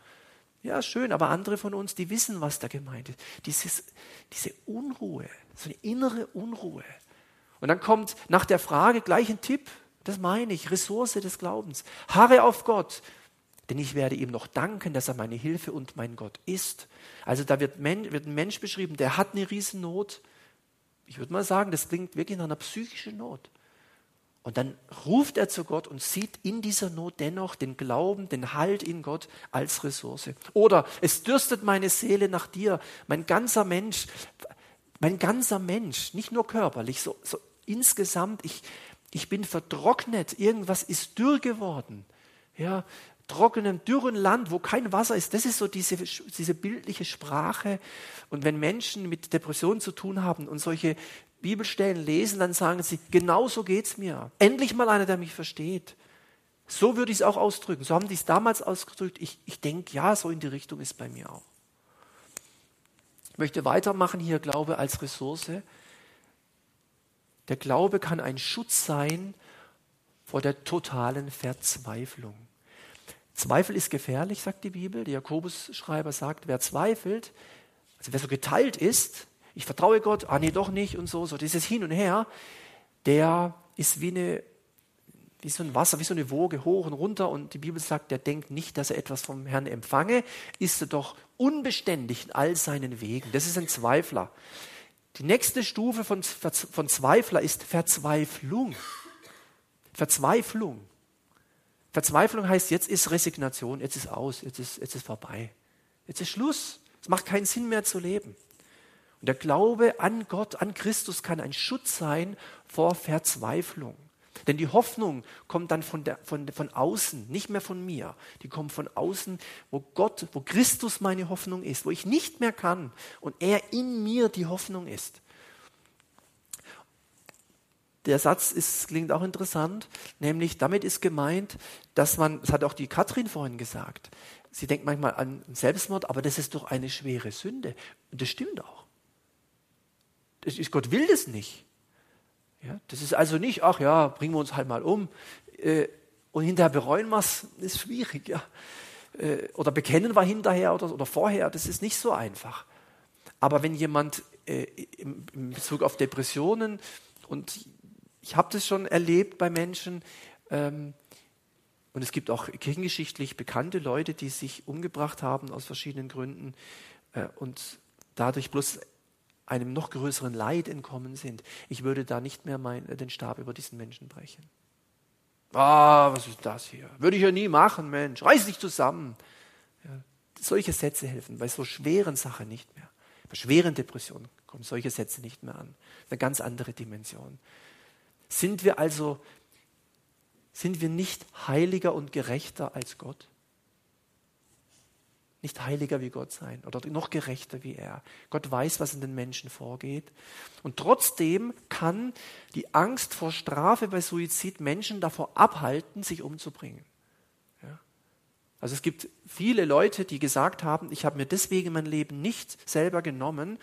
Ja, schön, aber andere von uns, die wissen, was da gemeint ist. Dieses, diese Unruhe, so eine innere Unruhe. Und dann kommt nach der Frage gleich ein Tipp, das meine ich, Ressource des Glaubens. Harre auf Gott, denn ich werde ihm noch danken, dass er meine Hilfe und mein Gott ist. Also da wird, wird ein Mensch beschrieben, der hat eine Riesennot. Ich würde mal sagen, das klingt wirklich nach einer psychischen Not. Und dann ruft er zu Gott und sieht in dieser Not dennoch den Glauben, den Halt in Gott als Ressource. Oder es dürstet meine Seele nach dir, mein ganzer Mensch, mein ganzer Mensch, nicht nur körperlich, so, so insgesamt, ich, ich bin vertrocknet, irgendwas ist dürr geworden. Ja, trockenem, dürren Land, wo kein Wasser ist. Das ist so diese, diese bildliche Sprache. Und wenn Menschen mit Depressionen zu tun haben und solche Bibelstellen lesen, dann sagen sie, genau so geht's mir. Endlich mal einer, der mich versteht. So würde ich es auch ausdrücken. So haben die es damals ausgedrückt. Ich, ich denke, ja, so in die Richtung ist bei mir auch. Ich möchte weitermachen hier Glaube als Ressource. Der Glaube kann ein Schutz sein vor der totalen Verzweiflung. Zweifel ist gefährlich, sagt die Bibel. Der Jakobus-Schreiber sagt, wer zweifelt, also wer so geteilt ist, ich vertraue Gott, ah nee, doch nicht und so, so dieses Hin und Her, der ist wie eine wie so ein Wasser, wie so eine Woge hoch und runter und die Bibel sagt, der denkt nicht, dass er etwas vom Herrn empfange, ist er doch unbeständig in all seinen Wegen. Das ist ein Zweifler. Die nächste Stufe von, von Zweifler ist Verzweiflung. Verzweiflung. Verzweiflung heißt, jetzt ist Resignation, jetzt ist aus, jetzt ist, jetzt ist vorbei. Jetzt ist Schluss. Es macht keinen Sinn mehr zu leben. Und der Glaube an Gott, an Christus kann ein Schutz sein vor Verzweiflung. Denn die Hoffnung kommt dann von, der, von, von außen, nicht mehr von mir. Die kommt von außen, wo Gott, wo Christus meine Hoffnung ist, wo ich nicht mehr kann und er in mir die Hoffnung ist. Der Satz ist, klingt auch interessant, nämlich damit ist gemeint, dass man, das hat auch die Katrin vorhin gesagt, sie denkt manchmal an Selbstmord, aber das ist doch eine schwere Sünde. Und das stimmt auch. Das ist, Gott will das nicht. Ja, das ist also nicht, ach ja, bringen wir uns halt mal um äh, und hinterher bereuen wir es, ist schwierig. Ja. Äh, oder bekennen wir hinterher oder, oder vorher, das ist nicht so einfach. Aber wenn jemand äh, im, im Bezug auf Depressionen und ich habe das schon erlebt bei Menschen, ähm, und es gibt auch kirchengeschichtlich bekannte Leute, die sich umgebracht haben aus verschiedenen Gründen äh, und dadurch bloß einem noch größeren Leid entkommen sind. Ich würde da nicht mehr mein, den Stab über diesen Menschen brechen. Ah, was ist das hier? Würde ich ja nie machen, Mensch. Reiß dich zusammen. Ja, solche Sätze helfen bei so schweren Sachen nicht mehr. Bei schweren Depressionen kommen solche Sätze nicht mehr an. Eine ganz andere Dimension. Sind wir also, sind wir nicht heiliger und gerechter als Gott? Nicht heiliger wie Gott sein oder noch gerechter wie er. Gott weiß, was in den Menschen vorgeht. Und trotzdem kann die Angst vor Strafe bei Suizid Menschen davor abhalten, sich umzubringen. Also es gibt viele Leute, die gesagt haben, ich habe mir deswegen mein Leben nicht selber genommen,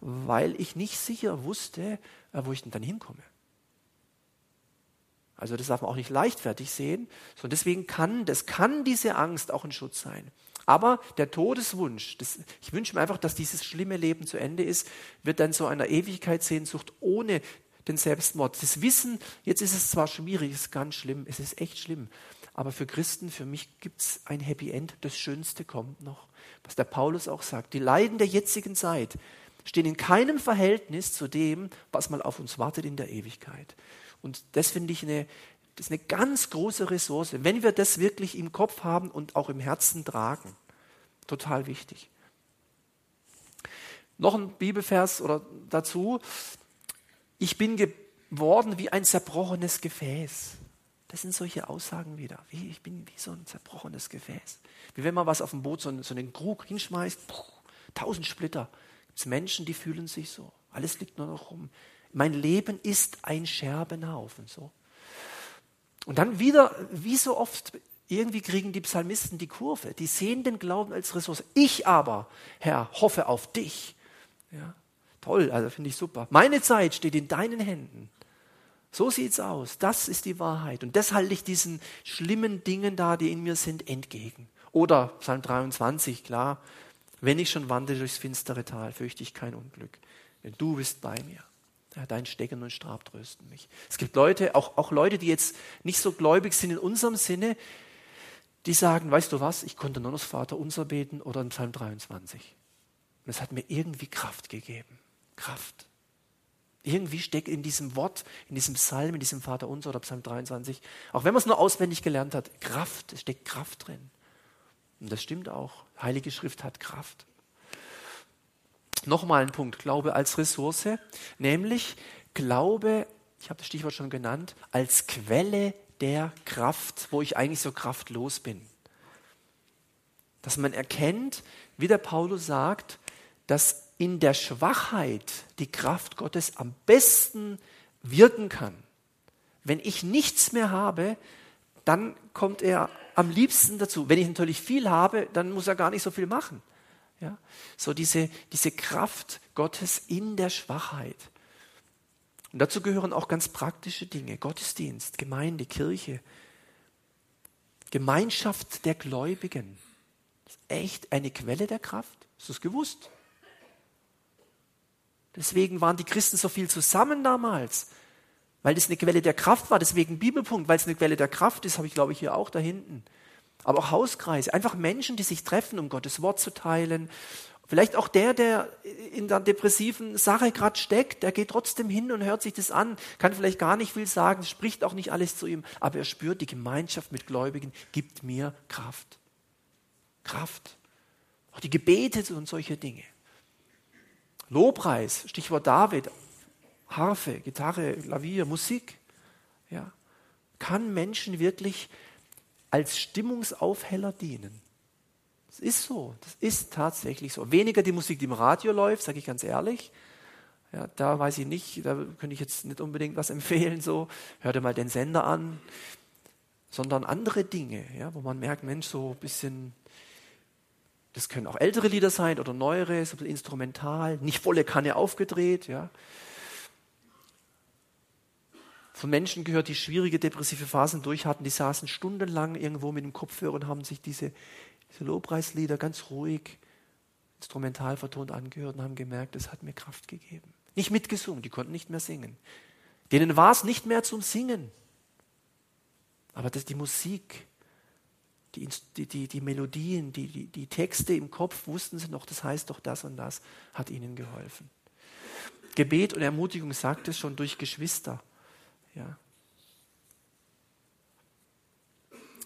weil ich nicht sicher wusste, äh, wo ich denn dann hinkomme. Also das darf man auch nicht leichtfertig sehen, sondern deswegen kann, das kann diese Angst auch ein Schutz sein. Aber der Todeswunsch, das, ich wünsche mir einfach, dass dieses schlimme Leben zu Ende ist, wird dann so einer Ewigkeitssehnsucht ohne den Selbstmord. Das Wissen, jetzt ist es zwar schwierig, es ist ganz schlimm, es ist echt schlimm, aber für Christen, für mich gibt es ein Happy End, das Schönste kommt noch. Was der Paulus auch sagt, die Leiden der jetzigen Zeit stehen in keinem Verhältnis zu dem, was mal auf uns wartet in der Ewigkeit. Und das finde ich eine, das ist eine ganz große Ressource, wenn wir das wirklich im Kopf haben und auch im Herzen tragen. Total wichtig. Noch ein Bibelvers oder dazu. Ich bin geworden wie ein zerbrochenes Gefäß. Das sind solche Aussagen wieder. Wie, ich bin wie so ein zerbrochenes Gefäß. Wie wenn man was auf dem Boot, so, so einen Krug hinschmeißt, puh, tausend Splitter. Gibt es Menschen, die fühlen sich so. Alles liegt nur noch rum. Mein Leben ist ein Scherbenhaufen. So. Und dann wieder, wie so oft, irgendwie kriegen die Psalmisten die Kurve. Die sehen den Glauben als Ressource. Ich aber, Herr, hoffe auf dich. Ja, toll, also finde ich super. Meine Zeit steht in deinen Händen. So sieht's aus. Das ist die Wahrheit. Und das halte ich diesen schlimmen Dingen da, die in mir sind, entgegen. Oder Psalm 23, klar. Wenn ich schon wandle durchs finstere Tal, fürchte ich kein Unglück. Denn du bist bei mir. Dein Stecken und Stab trösten mich. Es gibt Leute, auch, auch Leute, die jetzt nicht so gläubig sind in unserem Sinne, die sagen, weißt du was, ich konnte nur noch das Vater unser beten oder in Psalm 23. Und es hat mir irgendwie Kraft gegeben. Kraft. Irgendwie steckt in diesem Wort, in diesem Psalm, in diesem Vater unser oder Psalm 23, auch wenn man es nur auswendig gelernt hat, Kraft, es steckt Kraft drin. Und das stimmt auch. Heilige Schrift hat Kraft. Nochmal ein Punkt, Glaube als Ressource, nämlich Glaube, ich habe das Stichwort schon genannt, als Quelle der Kraft, wo ich eigentlich so kraftlos bin. Dass man erkennt, wie der Paulus sagt, dass in der Schwachheit die Kraft Gottes am besten wirken kann. Wenn ich nichts mehr habe, dann kommt er am liebsten dazu. Wenn ich natürlich viel habe, dann muss er gar nicht so viel machen. Ja? So diese, diese Kraft Gottes in der Schwachheit. Und dazu gehören auch ganz praktische Dinge. Gottesdienst, Gemeinde, Kirche, Gemeinschaft der Gläubigen. Das ist echt eine Quelle der Kraft. Hast du es gewusst? Deswegen waren die Christen so viel zusammen damals, weil das eine Quelle der Kraft war. Deswegen Bibelpunkt, weil es eine Quelle der Kraft ist, habe ich glaube ich hier auch da hinten. Aber auch Hauskreise, einfach Menschen, die sich treffen, um Gottes Wort zu teilen. Vielleicht auch der, der in der depressiven Sache gerade steckt, der geht trotzdem hin und hört sich das an, kann vielleicht gar nicht viel sagen, spricht auch nicht alles zu ihm, aber er spürt, die Gemeinschaft mit Gläubigen gibt mir Kraft. Kraft. Auch die Gebete und solche Dinge. Lobpreis, Stichwort David, Harfe, Gitarre, Klavier, Musik, ja, kann Menschen wirklich als Stimmungsaufheller dienen. Das ist so, das ist tatsächlich so. Weniger die Musik, die im Radio läuft, sage ich ganz ehrlich. Ja, da weiß ich nicht, da könnte ich jetzt nicht unbedingt was *laughs* empfehlen, so, hör dir mal den Sender an, sondern andere Dinge, ja, wo man merkt, Mensch, so ein bisschen das können auch ältere Lieder sein oder neuere, so instrumental, nicht volle Kanne aufgedreht. Ja. Von Menschen gehört, die schwierige depressive Phasen durch hatten, die saßen stundenlang irgendwo mit dem Kopfhörer und haben sich diese, diese Lobpreislieder ganz ruhig, instrumental vertont angehört und haben gemerkt, es hat mir Kraft gegeben. Nicht mitgesungen, die konnten nicht mehr singen. Denen war es nicht mehr zum Singen. Aber das, die Musik, die, die, die, die Melodien, die, die, die Texte im Kopf wussten sie noch, das heißt doch das und das, hat ihnen geholfen. Gebet und Ermutigung sagt es schon durch Geschwister. Ja.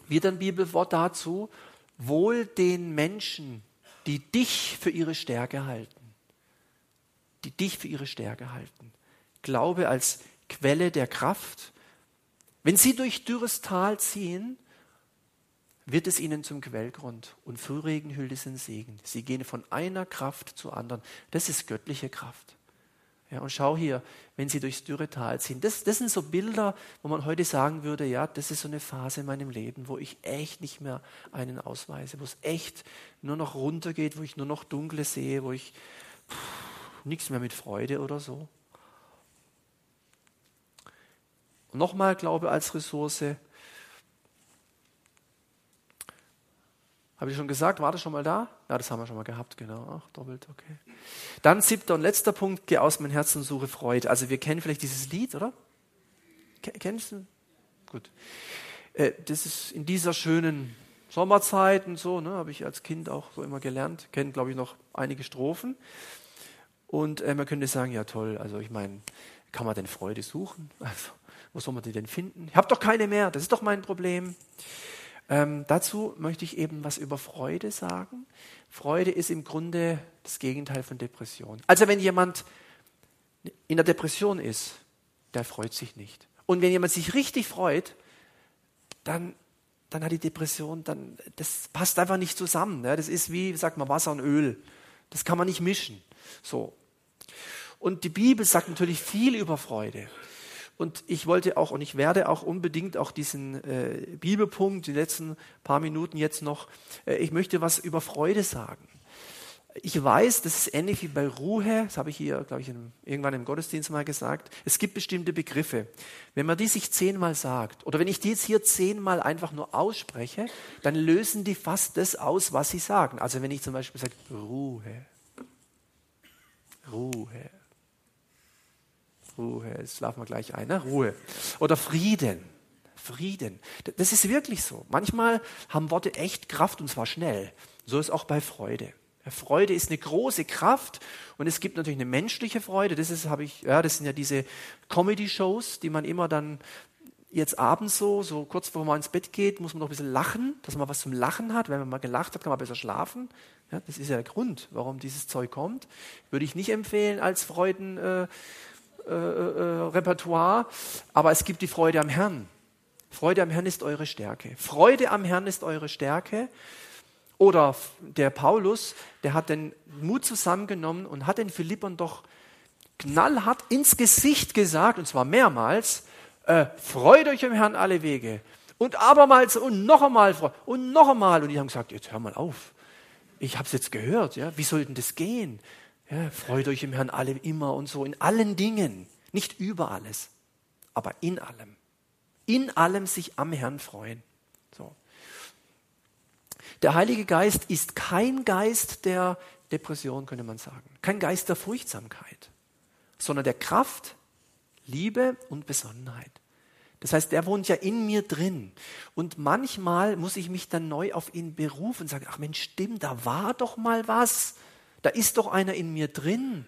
Wieder ein Bibelwort dazu, wohl den Menschen, die dich für ihre Stärke halten. Die dich für ihre Stärke halten. Glaube als Quelle der Kraft. Wenn sie durch dürres Tal ziehen, wird es ihnen zum Quellgrund und Frühregen hüllt es in Segen. Sie gehen von einer Kraft zur anderen. Das ist göttliche Kraft. Ja, und schau hier, wenn sie durchs Dürretal ziehen. Das, das sind so Bilder, wo man heute sagen würde, ja, das ist so eine Phase in meinem Leben, wo ich echt nicht mehr einen ausweise, wo es echt nur noch runtergeht, wo ich nur noch Dunkle sehe, wo ich nichts mehr mit Freude oder so. Und nochmal Glaube als Ressource, Habe ich schon gesagt, war das schon mal da? Ja, das haben wir schon mal gehabt, genau. Ach, doppelt, okay. Dann siebter und letzter Punkt, geh aus meinem Herzen und suche Freude. Also wir kennen vielleicht dieses Lied, oder? Kennst du? Gut. Äh, das ist in dieser schönen Sommerzeit und so, ne, habe ich als Kind auch so immer gelernt. Kennen, glaube ich, noch einige Strophen. Und äh, man könnte sagen, ja toll, also ich meine, kann man denn Freude suchen? Also, wo soll man die denn finden? Ich habe doch keine mehr, das ist doch mein Problem. Ähm, dazu möchte ich eben was über Freude sagen. Freude ist im Grunde das Gegenteil von Depression. Also wenn jemand in der Depression ist, der freut sich nicht. Und wenn jemand sich richtig freut, dann, dann hat die Depression, dann, das passt einfach nicht zusammen. Ne? Das ist wie, sagt man, Wasser und Öl. Das kann man nicht mischen. So. Und die Bibel sagt natürlich viel über Freude. Und ich wollte auch und ich werde auch unbedingt auch diesen äh, Bibelpunkt, die letzten paar Minuten jetzt noch, äh, ich möchte was über Freude sagen. Ich weiß, das ist ähnlich wie bei Ruhe, das habe ich hier, glaube ich, in, irgendwann im Gottesdienst mal gesagt. Es gibt bestimmte Begriffe. Wenn man die sich zehnmal sagt, oder wenn ich die jetzt hier zehnmal einfach nur ausspreche, dann lösen die fast das aus, was sie sagen. Also wenn ich zum Beispiel sage, Ruhe, Ruhe, Ruhe, jetzt schlafen wir gleich ein, ne? Ruhe. Oder Frieden. Frieden. Das ist wirklich so. Manchmal haben Worte echt Kraft und zwar schnell. So ist auch bei Freude. Freude ist eine große Kraft und es gibt natürlich eine menschliche Freude. Das ist, habe ich, ja, das sind ja diese Comedy-Shows, die man immer dann jetzt abends so, so kurz bevor man ins Bett geht, muss man noch ein bisschen lachen, dass man was zum Lachen hat. Wenn man mal gelacht hat, kann man besser schlafen. Ja, das ist ja der Grund, warum dieses Zeug kommt. Würde ich nicht empfehlen als Freuden. Äh, äh, äh, Repertoire, aber es gibt die Freude am Herrn. Freude am Herrn ist eure Stärke. Freude am Herrn ist eure Stärke. Oder der Paulus, der hat den Mut zusammengenommen und hat den Philippern doch knallhart ins Gesicht gesagt, und zwar mehrmals, äh, freut euch im Herrn alle Wege. Und abermals und noch einmal und noch einmal. Und die haben gesagt, jetzt hör mal auf. Ich habe es jetzt gehört. Ja? Wie soll denn das gehen? Ja, freut euch im Herrn alle immer und so, in allen Dingen, nicht über alles, aber in allem. In allem sich am Herrn freuen. So. Der Heilige Geist ist kein Geist der Depression, könnte man sagen. Kein Geist der Furchtsamkeit, sondern der Kraft, Liebe und Besonnenheit. Das heißt, der wohnt ja in mir drin. Und manchmal muss ich mich dann neu auf ihn berufen und sagen, ach Mensch, stimmt, da war doch mal was. Da ist doch einer in mir drin.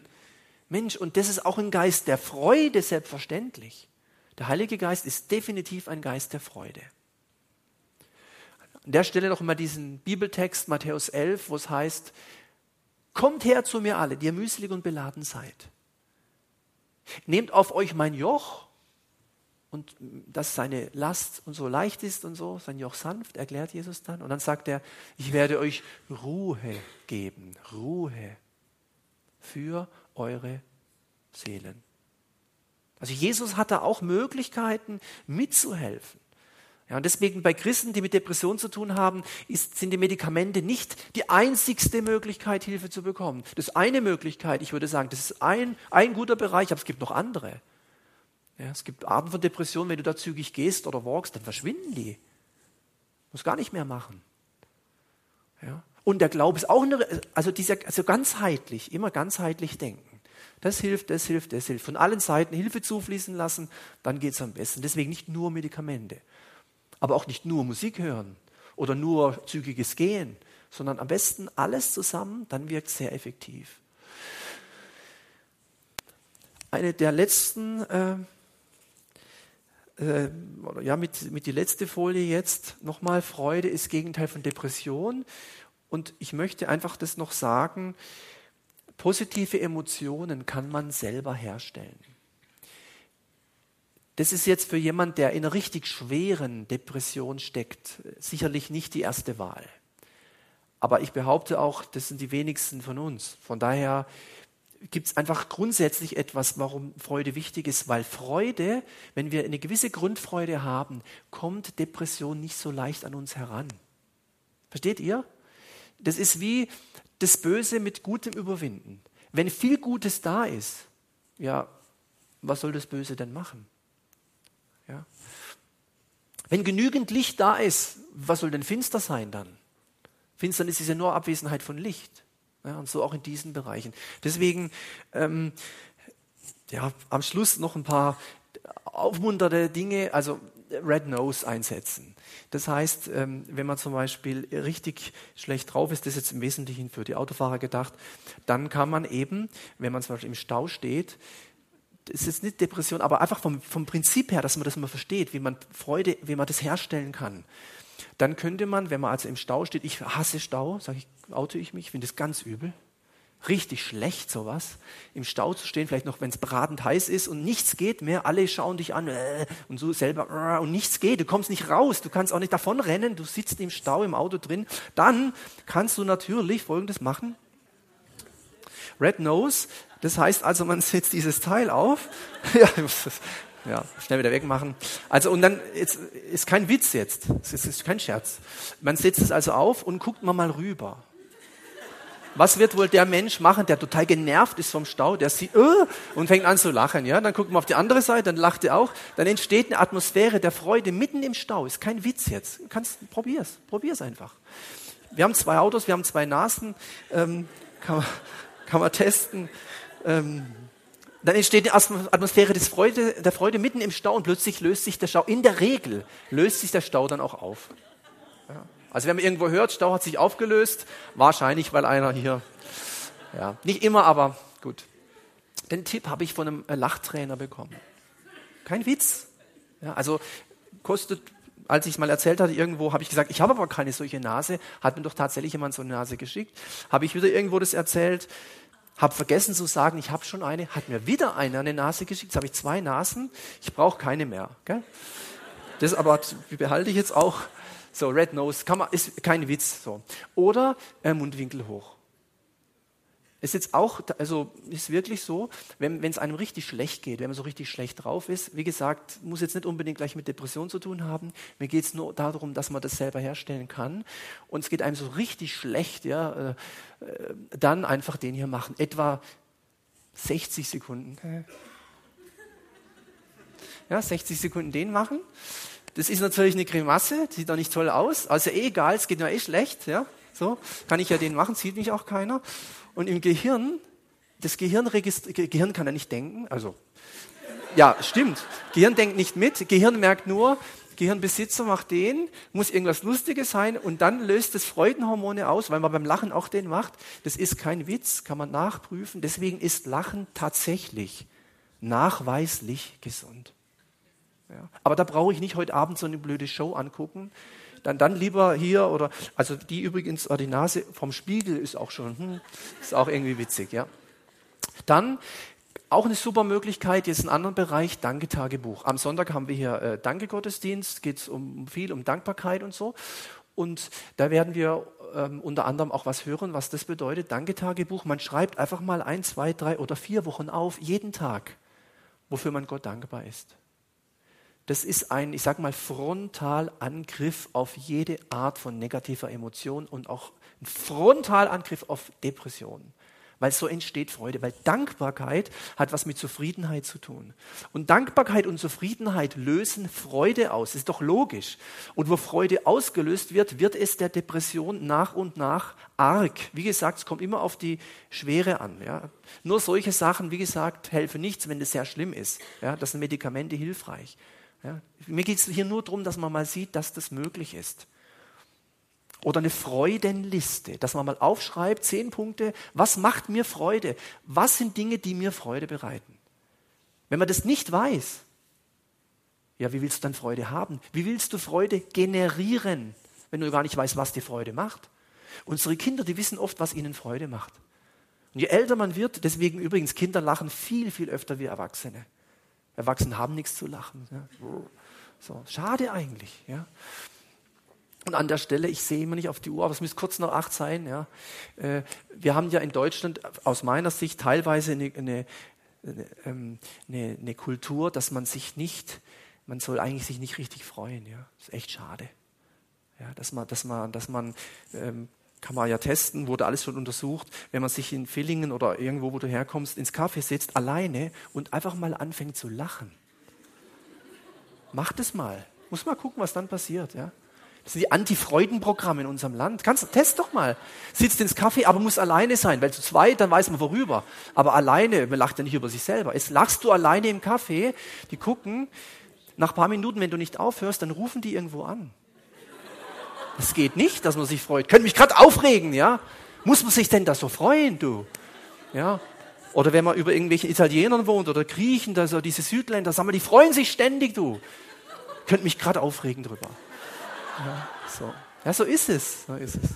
Mensch, und das ist auch ein Geist der Freude, selbstverständlich. Der Heilige Geist ist definitiv ein Geist der Freude. An der Stelle noch mal diesen Bibeltext, Matthäus 11, wo es heißt, Kommt her zu mir alle, die ihr mühselig und beladen seid. Nehmt auf euch mein Joch und dass seine Last und so leicht ist und so, sein Joch sanft, erklärt Jesus dann. Und dann sagt er, ich werde euch Ruhe geben, Ruhe für eure Seelen. Also Jesus hat da auch Möglichkeiten mitzuhelfen. Ja, und deswegen bei Christen, die mit Depression zu tun haben, ist, sind die Medikamente nicht die einzigste Möglichkeit, Hilfe zu bekommen. Das ist eine Möglichkeit, ich würde sagen, das ist ein, ein guter Bereich, aber es gibt noch andere. Ja, es gibt Arten von Depressionen, wenn du da zügig gehst oder walkst, dann verschwinden die. Muss gar nicht mehr machen. Ja. Und der Glaube ist auch eine, also dieser, also ganzheitlich, immer ganzheitlich denken. Das hilft, das hilft, das hilft. Von allen Seiten Hilfe zufließen lassen, dann geht es am besten. Deswegen nicht nur Medikamente, aber auch nicht nur Musik hören oder nur zügiges Gehen, sondern am besten alles zusammen, dann wirkt es sehr effektiv. Eine der letzten äh, äh, ja, mit, mit die letzte Folie jetzt nochmal, Freude ist Gegenteil von Depression. Und ich möchte einfach das noch sagen, positive Emotionen kann man selber herstellen. Das ist jetzt für jemand, der in einer richtig schweren Depression steckt, sicherlich nicht die erste Wahl. Aber ich behaupte auch, das sind die wenigsten von uns. Von daher gibt es einfach grundsätzlich etwas, warum Freude wichtig ist, weil Freude, wenn wir eine gewisse Grundfreude haben, kommt Depression nicht so leicht an uns heran. Versteht ihr? Das ist wie das Böse mit Gutem überwinden. Wenn viel Gutes da ist, ja, was soll das Böse denn machen? Ja. Wenn genügend Licht da ist, was soll denn finster sein dann? Finsternis ist ja nur Abwesenheit von Licht. Ja, und so auch in diesen Bereichen. Deswegen, ähm, ja, am Schluss noch ein paar aufmunternde Dinge, also Red Nose einsetzen. Das heißt, ähm, wenn man zum Beispiel richtig schlecht drauf ist, das ist jetzt im Wesentlichen für die Autofahrer gedacht, dann kann man eben, wenn man zum Beispiel im Stau steht, das ist jetzt nicht Depression, aber einfach vom, vom Prinzip her, dass man das mal versteht, wie man Freude, wie man das herstellen kann. Dann könnte man, wenn man also im Stau steht, ich hasse Stau, sage ich, auto ich mich, finde das ganz übel. Richtig schlecht sowas, im Stau zu stehen, vielleicht noch, wenn es beratend heiß ist und nichts geht mehr, alle schauen dich an äh, und so selber äh, und nichts geht, du kommst nicht raus, du kannst auch nicht davon rennen, du sitzt im Stau im Auto drin, dann kannst du natürlich Folgendes machen. Red Nose, das heißt also, man *laughs* setzt dieses Teil auf, *laughs* ja, ja, schnell wieder wegmachen. Also und dann jetzt, ist kein Witz jetzt, es ist kein Scherz. Man setzt es also auf und guckt mal mal rüber. Was wird wohl der Mensch machen, der total genervt ist vom Stau, der sieht uh, und fängt an zu lachen. Ja? Dann guckt man auf die andere Seite, dann lacht er auch. Dann entsteht eine Atmosphäre der Freude mitten im Stau. Ist kein Witz jetzt. Du kannst, probier's, probier's einfach. Wir haben zwei Autos, wir haben zwei Nasen, ähm, kann, man, kann man testen. Ähm, dann entsteht eine Atmosphäre des Freude, der Freude mitten im Stau und plötzlich löst sich der Stau, in der Regel löst sich der Stau dann auch auf. Ja. Also wenn man irgendwo hört, Stau hat sich aufgelöst, wahrscheinlich, weil einer hier, ja, nicht immer, aber gut. Den Tipp habe ich von einem Lachtrainer bekommen. Kein Witz. Ja, also kostet, als ich es mal erzählt hatte, irgendwo habe ich gesagt, ich habe aber keine solche Nase, hat mir doch tatsächlich jemand so eine Nase geschickt, habe ich wieder irgendwo das erzählt, habe vergessen zu sagen, ich habe schon eine, hat mir wieder eine Nase geschickt, jetzt habe ich zwei Nasen, ich brauche keine mehr. Gell? Das aber behalte ich jetzt auch. So, Red Nose, kann man, ist kein Witz. So. Oder äh, Mundwinkel hoch. Ist jetzt auch, also ist wirklich so, wenn es einem richtig schlecht geht, wenn man so richtig schlecht drauf ist, wie gesagt, muss jetzt nicht unbedingt gleich mit Depression zu tun haben. Mir geht es nur darum, dass man das selber herstellen kann. Und es geht einem so richtig schlecht, ja, äh, äh dann einfach den hier machen. Etwa 60 Sekunden. Ja, 60 Sekunden den machen. Das ist natürlich eine Grimasse, sieht doch nicht toll aus. Also eh egal, es geht mir eh schlecht. Ja? So, kann ich ja den machen, sieht mich auch keiner. Und im Gehirn, das Gehirn, Gehirn kann ja nicht denken. Also, ja, stimmt. Gehirn denkt nicht mit. Gehirn merkt nur, Gehirnbesitzer macht den, muss irgendwas Lustiges sein und dann löst es Freudenhormone aus, weil man beim Lachen auch den macht. Das ist kein Witz, kann man nachprüfen. Deswegen ist Lachen tatsächlich nachweislich gesund. Ja. Aber da brauche ich nicht heute Abend so eine blöde Show angucken. Dann, dann lieber hier oder, also die übrigens, oh, die Nase vom Spiegel ist auch schon, hm, ist auch irgendwie witzig, ja. Dann auch eine super Möglichkeit, jetzt einen anderen Bereich, Danketagebuch. Am Sonntag haben wir hier äh, Danke-Gottesdienst, geht es um, viel um Dankbarkeit und so. Und da werden wir ähm, unter anderem auch was hören, was das bedeutet. Danketagebuch, man schreibt einfach mal ein, zwei, drei oder vier Wochen auf, jeden Tag, wofür man Gott dankbar ist das ist ein, ich sage mal, Frontalangriff auf jede Art von negativer Emotion und auch ein Frontalangriff auf Depressionen. Weil so entsteht Freude, weil Dankbarkeit hat was mit Zufriedenheit zu tun. Und Dankbarkeit und Zufriedenheit lösen Freude aus. Ist doch logisch. Und wo Freude ausgelöst wird, wird es der Depression nach und nach arg. Wie gesagt, es kommt immer auf die Schwere an. Ja. Nur solche Sachen, wie gesagt, helfen nichts, wenn es sehr schlimm ist. Ja, das sind Medikamente hilfreich. Ja, mir geht es hier nur darum, dass man mal sieht, dass das möglich ist. Oder eine Freudenliste, dass man mal aufschreibt, zehn Punkte, was macht mir Freude? Was sind Dinge, die mir Freude bereiten? Wenn man das nicht weiß, ja, wie willst du dann Freude haben? Wie willst du Freude generieren, wenn du gar nicht weißt, was dir Freude macht? Unsere Kinder, die wissen oft, was ihnen Freude macht. Und je älter man wird, deswegen übrigens, Kinder lachen viel, viel öfter wie Erwachsene. Erwachsene haben nichts zu lachen. Ja. So, schade eigentlich. Ja. Und an der Stelle, ich sehe immer nicht auf die Uhr, aber es müsste kurz nach acht sein. Ja. Äh, wir haben ja in Deutschland aus meiner Sicht teilweise eine, eine, eine, ähm, eine, Kultur, dass man sich nicht, man soll eigentlich sich nicht richtig freuen. Ja. Das ist echt schade. Ja, dass man, dass man, dass man ähm, kann man ja testen, wurde alles schon untersucht, wenn man sich in Villingen oder irgendwo, wo du herkommst, ins Café setzt, alleine und einfach mal anfängt zu lachen. Mach das mal. Muss mal gucken, was dann passiert. Ja? Das sind die Anti-Freudenprogramme in unserem Land. Kannst, test doch mal. Sitzt ins Kaffee, aber muss alleine sein, weil zu zweit, dann weiß man worüber. Aber alleine, man lacht ja nicht über sich selber. Jetzt lachst du alleine im Kaffee, die gucken, nach ein paar Minuten, wenn du nicht aufhörst, dann rufen die irgendwo an. Es geht nicht, dass man sich freut. Könnte mich gerade aufregen, ja? Muss man sich denn da so freuen, du? Ja? Oder wenn man über irgendwelche Italienern wohnt oder Griechen, da diese Südländer, sagen wir, die freuen sich ständig, du. Könnte mich gerade aufregen drüber. Ja, so. ja, so ist es. So ist es.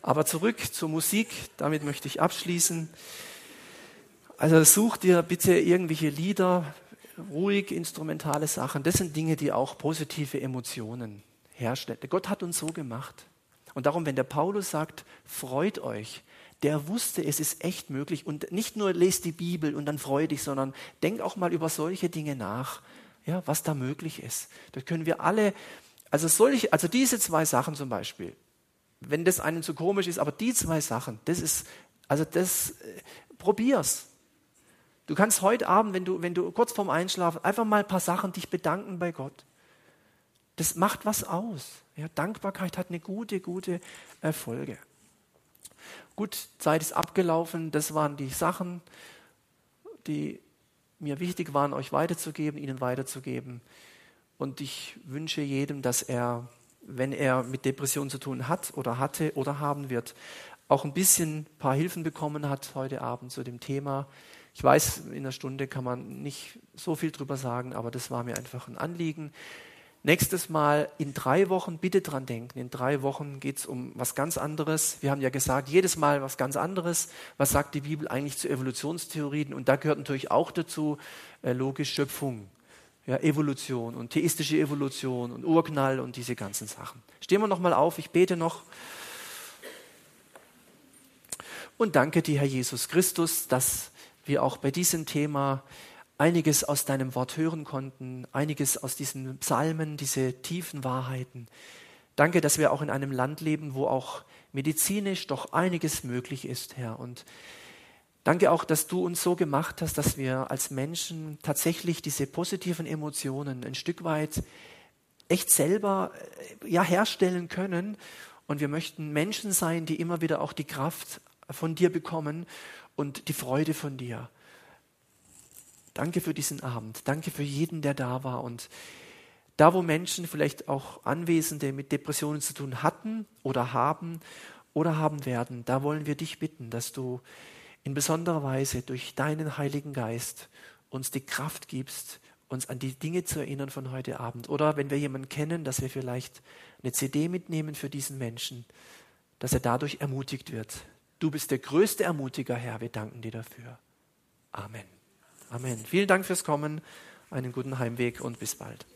Aber zurück zur Musik, damit möchte ich abschließen. Also such dir bitte irgendwelche Lieder, ruhig instrumentale Sachen. Das sind Dinge, die auch positive Emotionen herstellen. Gott hat uns so gemacht. Und darum, wenn der Paulus sagt, freut euch, der wusste, es ist echt möglich. Und nicht nur lest die Bibel und dann freu dich, sondern denk auch mal über solche Dinge nach, ja, was da möglich ist. Da können wir alle, also solche, also diese zwei Sachen zum Beispiel, wenn das einem zu komisch ist, aber die zwei Sachen, das ist, also das, äh, probier's. Du kannst heute Abend, wenn du, wenn du kurz vorm Einschlafen, einfach mal ein paar Sachen dich bedanken bei Gott. Das macht was aus. Ja, Dankbarkeit hat eine gute, gute Erfolge. Gut, Zeit ist abgelaufen. Das waren die Sachen, die mir wichtig waren, euch weiterzugeben, ihnen weiterzugeben. Und ich wünsche jedem, dass er, wenn er mit Depressionen zu tun hat oder hatte oder haben wird, auch ein bisschen ein paar Hilfen bekommen hat heute Abend zu dem Thema. Ich weiß, in einer Stunde kann man nicht so viel drüber sagen, aber das war mir einfach ein Anliegen. Nächstes Mal in drei Wochen bitte dran denken. In drei Wochen geht es um was ganz anderes. Wir haben ja gesagt, jedes Mal was ganz anderes. Was sagt die Bibel eigentlich zu Evolutionstheorien? Und da gehört natürlich auch dazu äh, logisch Schöpfung, ja, Evolution und theistische Evolution und Urknall und diese ganzen Sachen. Stehen wir nochmal auf, ich bete noch. Und danke dir, Herr Jesus Christus, dass wir auch bei diesem Thema einiges aus deinem Wort hören konnten, einiges aus diesen Psalmen, diese tiefen Wahrheiten. Danke, dass wir auch in einem Land leben, wo auch medizinisch doch einiges möglich ist, Herr. Und danke auch, dass du uns so gemacht hast, dass wir als Menschen tatsächlich diese positiven Emotionen ein Stück weit echt selber äh, ja, herstellen können. Und wir möchten Menschen sein, die immer wieder auch die Kraft von dir bekommen und die Freude von dir. Danke für diesen Abend. Danke für jeden, der da war. Und da, wo Menschen vielleicht auch Anwesende mit Depressionen zu tun hatten oder haben oder haben werden, da wollen wir dich bitten, dass du in besonderer Weise durch deinen Heiligen Geist uns die Kraft gibst, uns an die Dinge zu erinnern von heute Abend. Oder wenn wir jemanden kennen, dass wir vielleicht eine CD mitnehmen für diesen Menschen, dass er dadurch ermutigt wird. Du bist der größte Ermutiger, Herr. Wir danken dir dafür. Amen. Amen. Vielen Dank fürs Kommen, einen guten Heimweg und bis bald.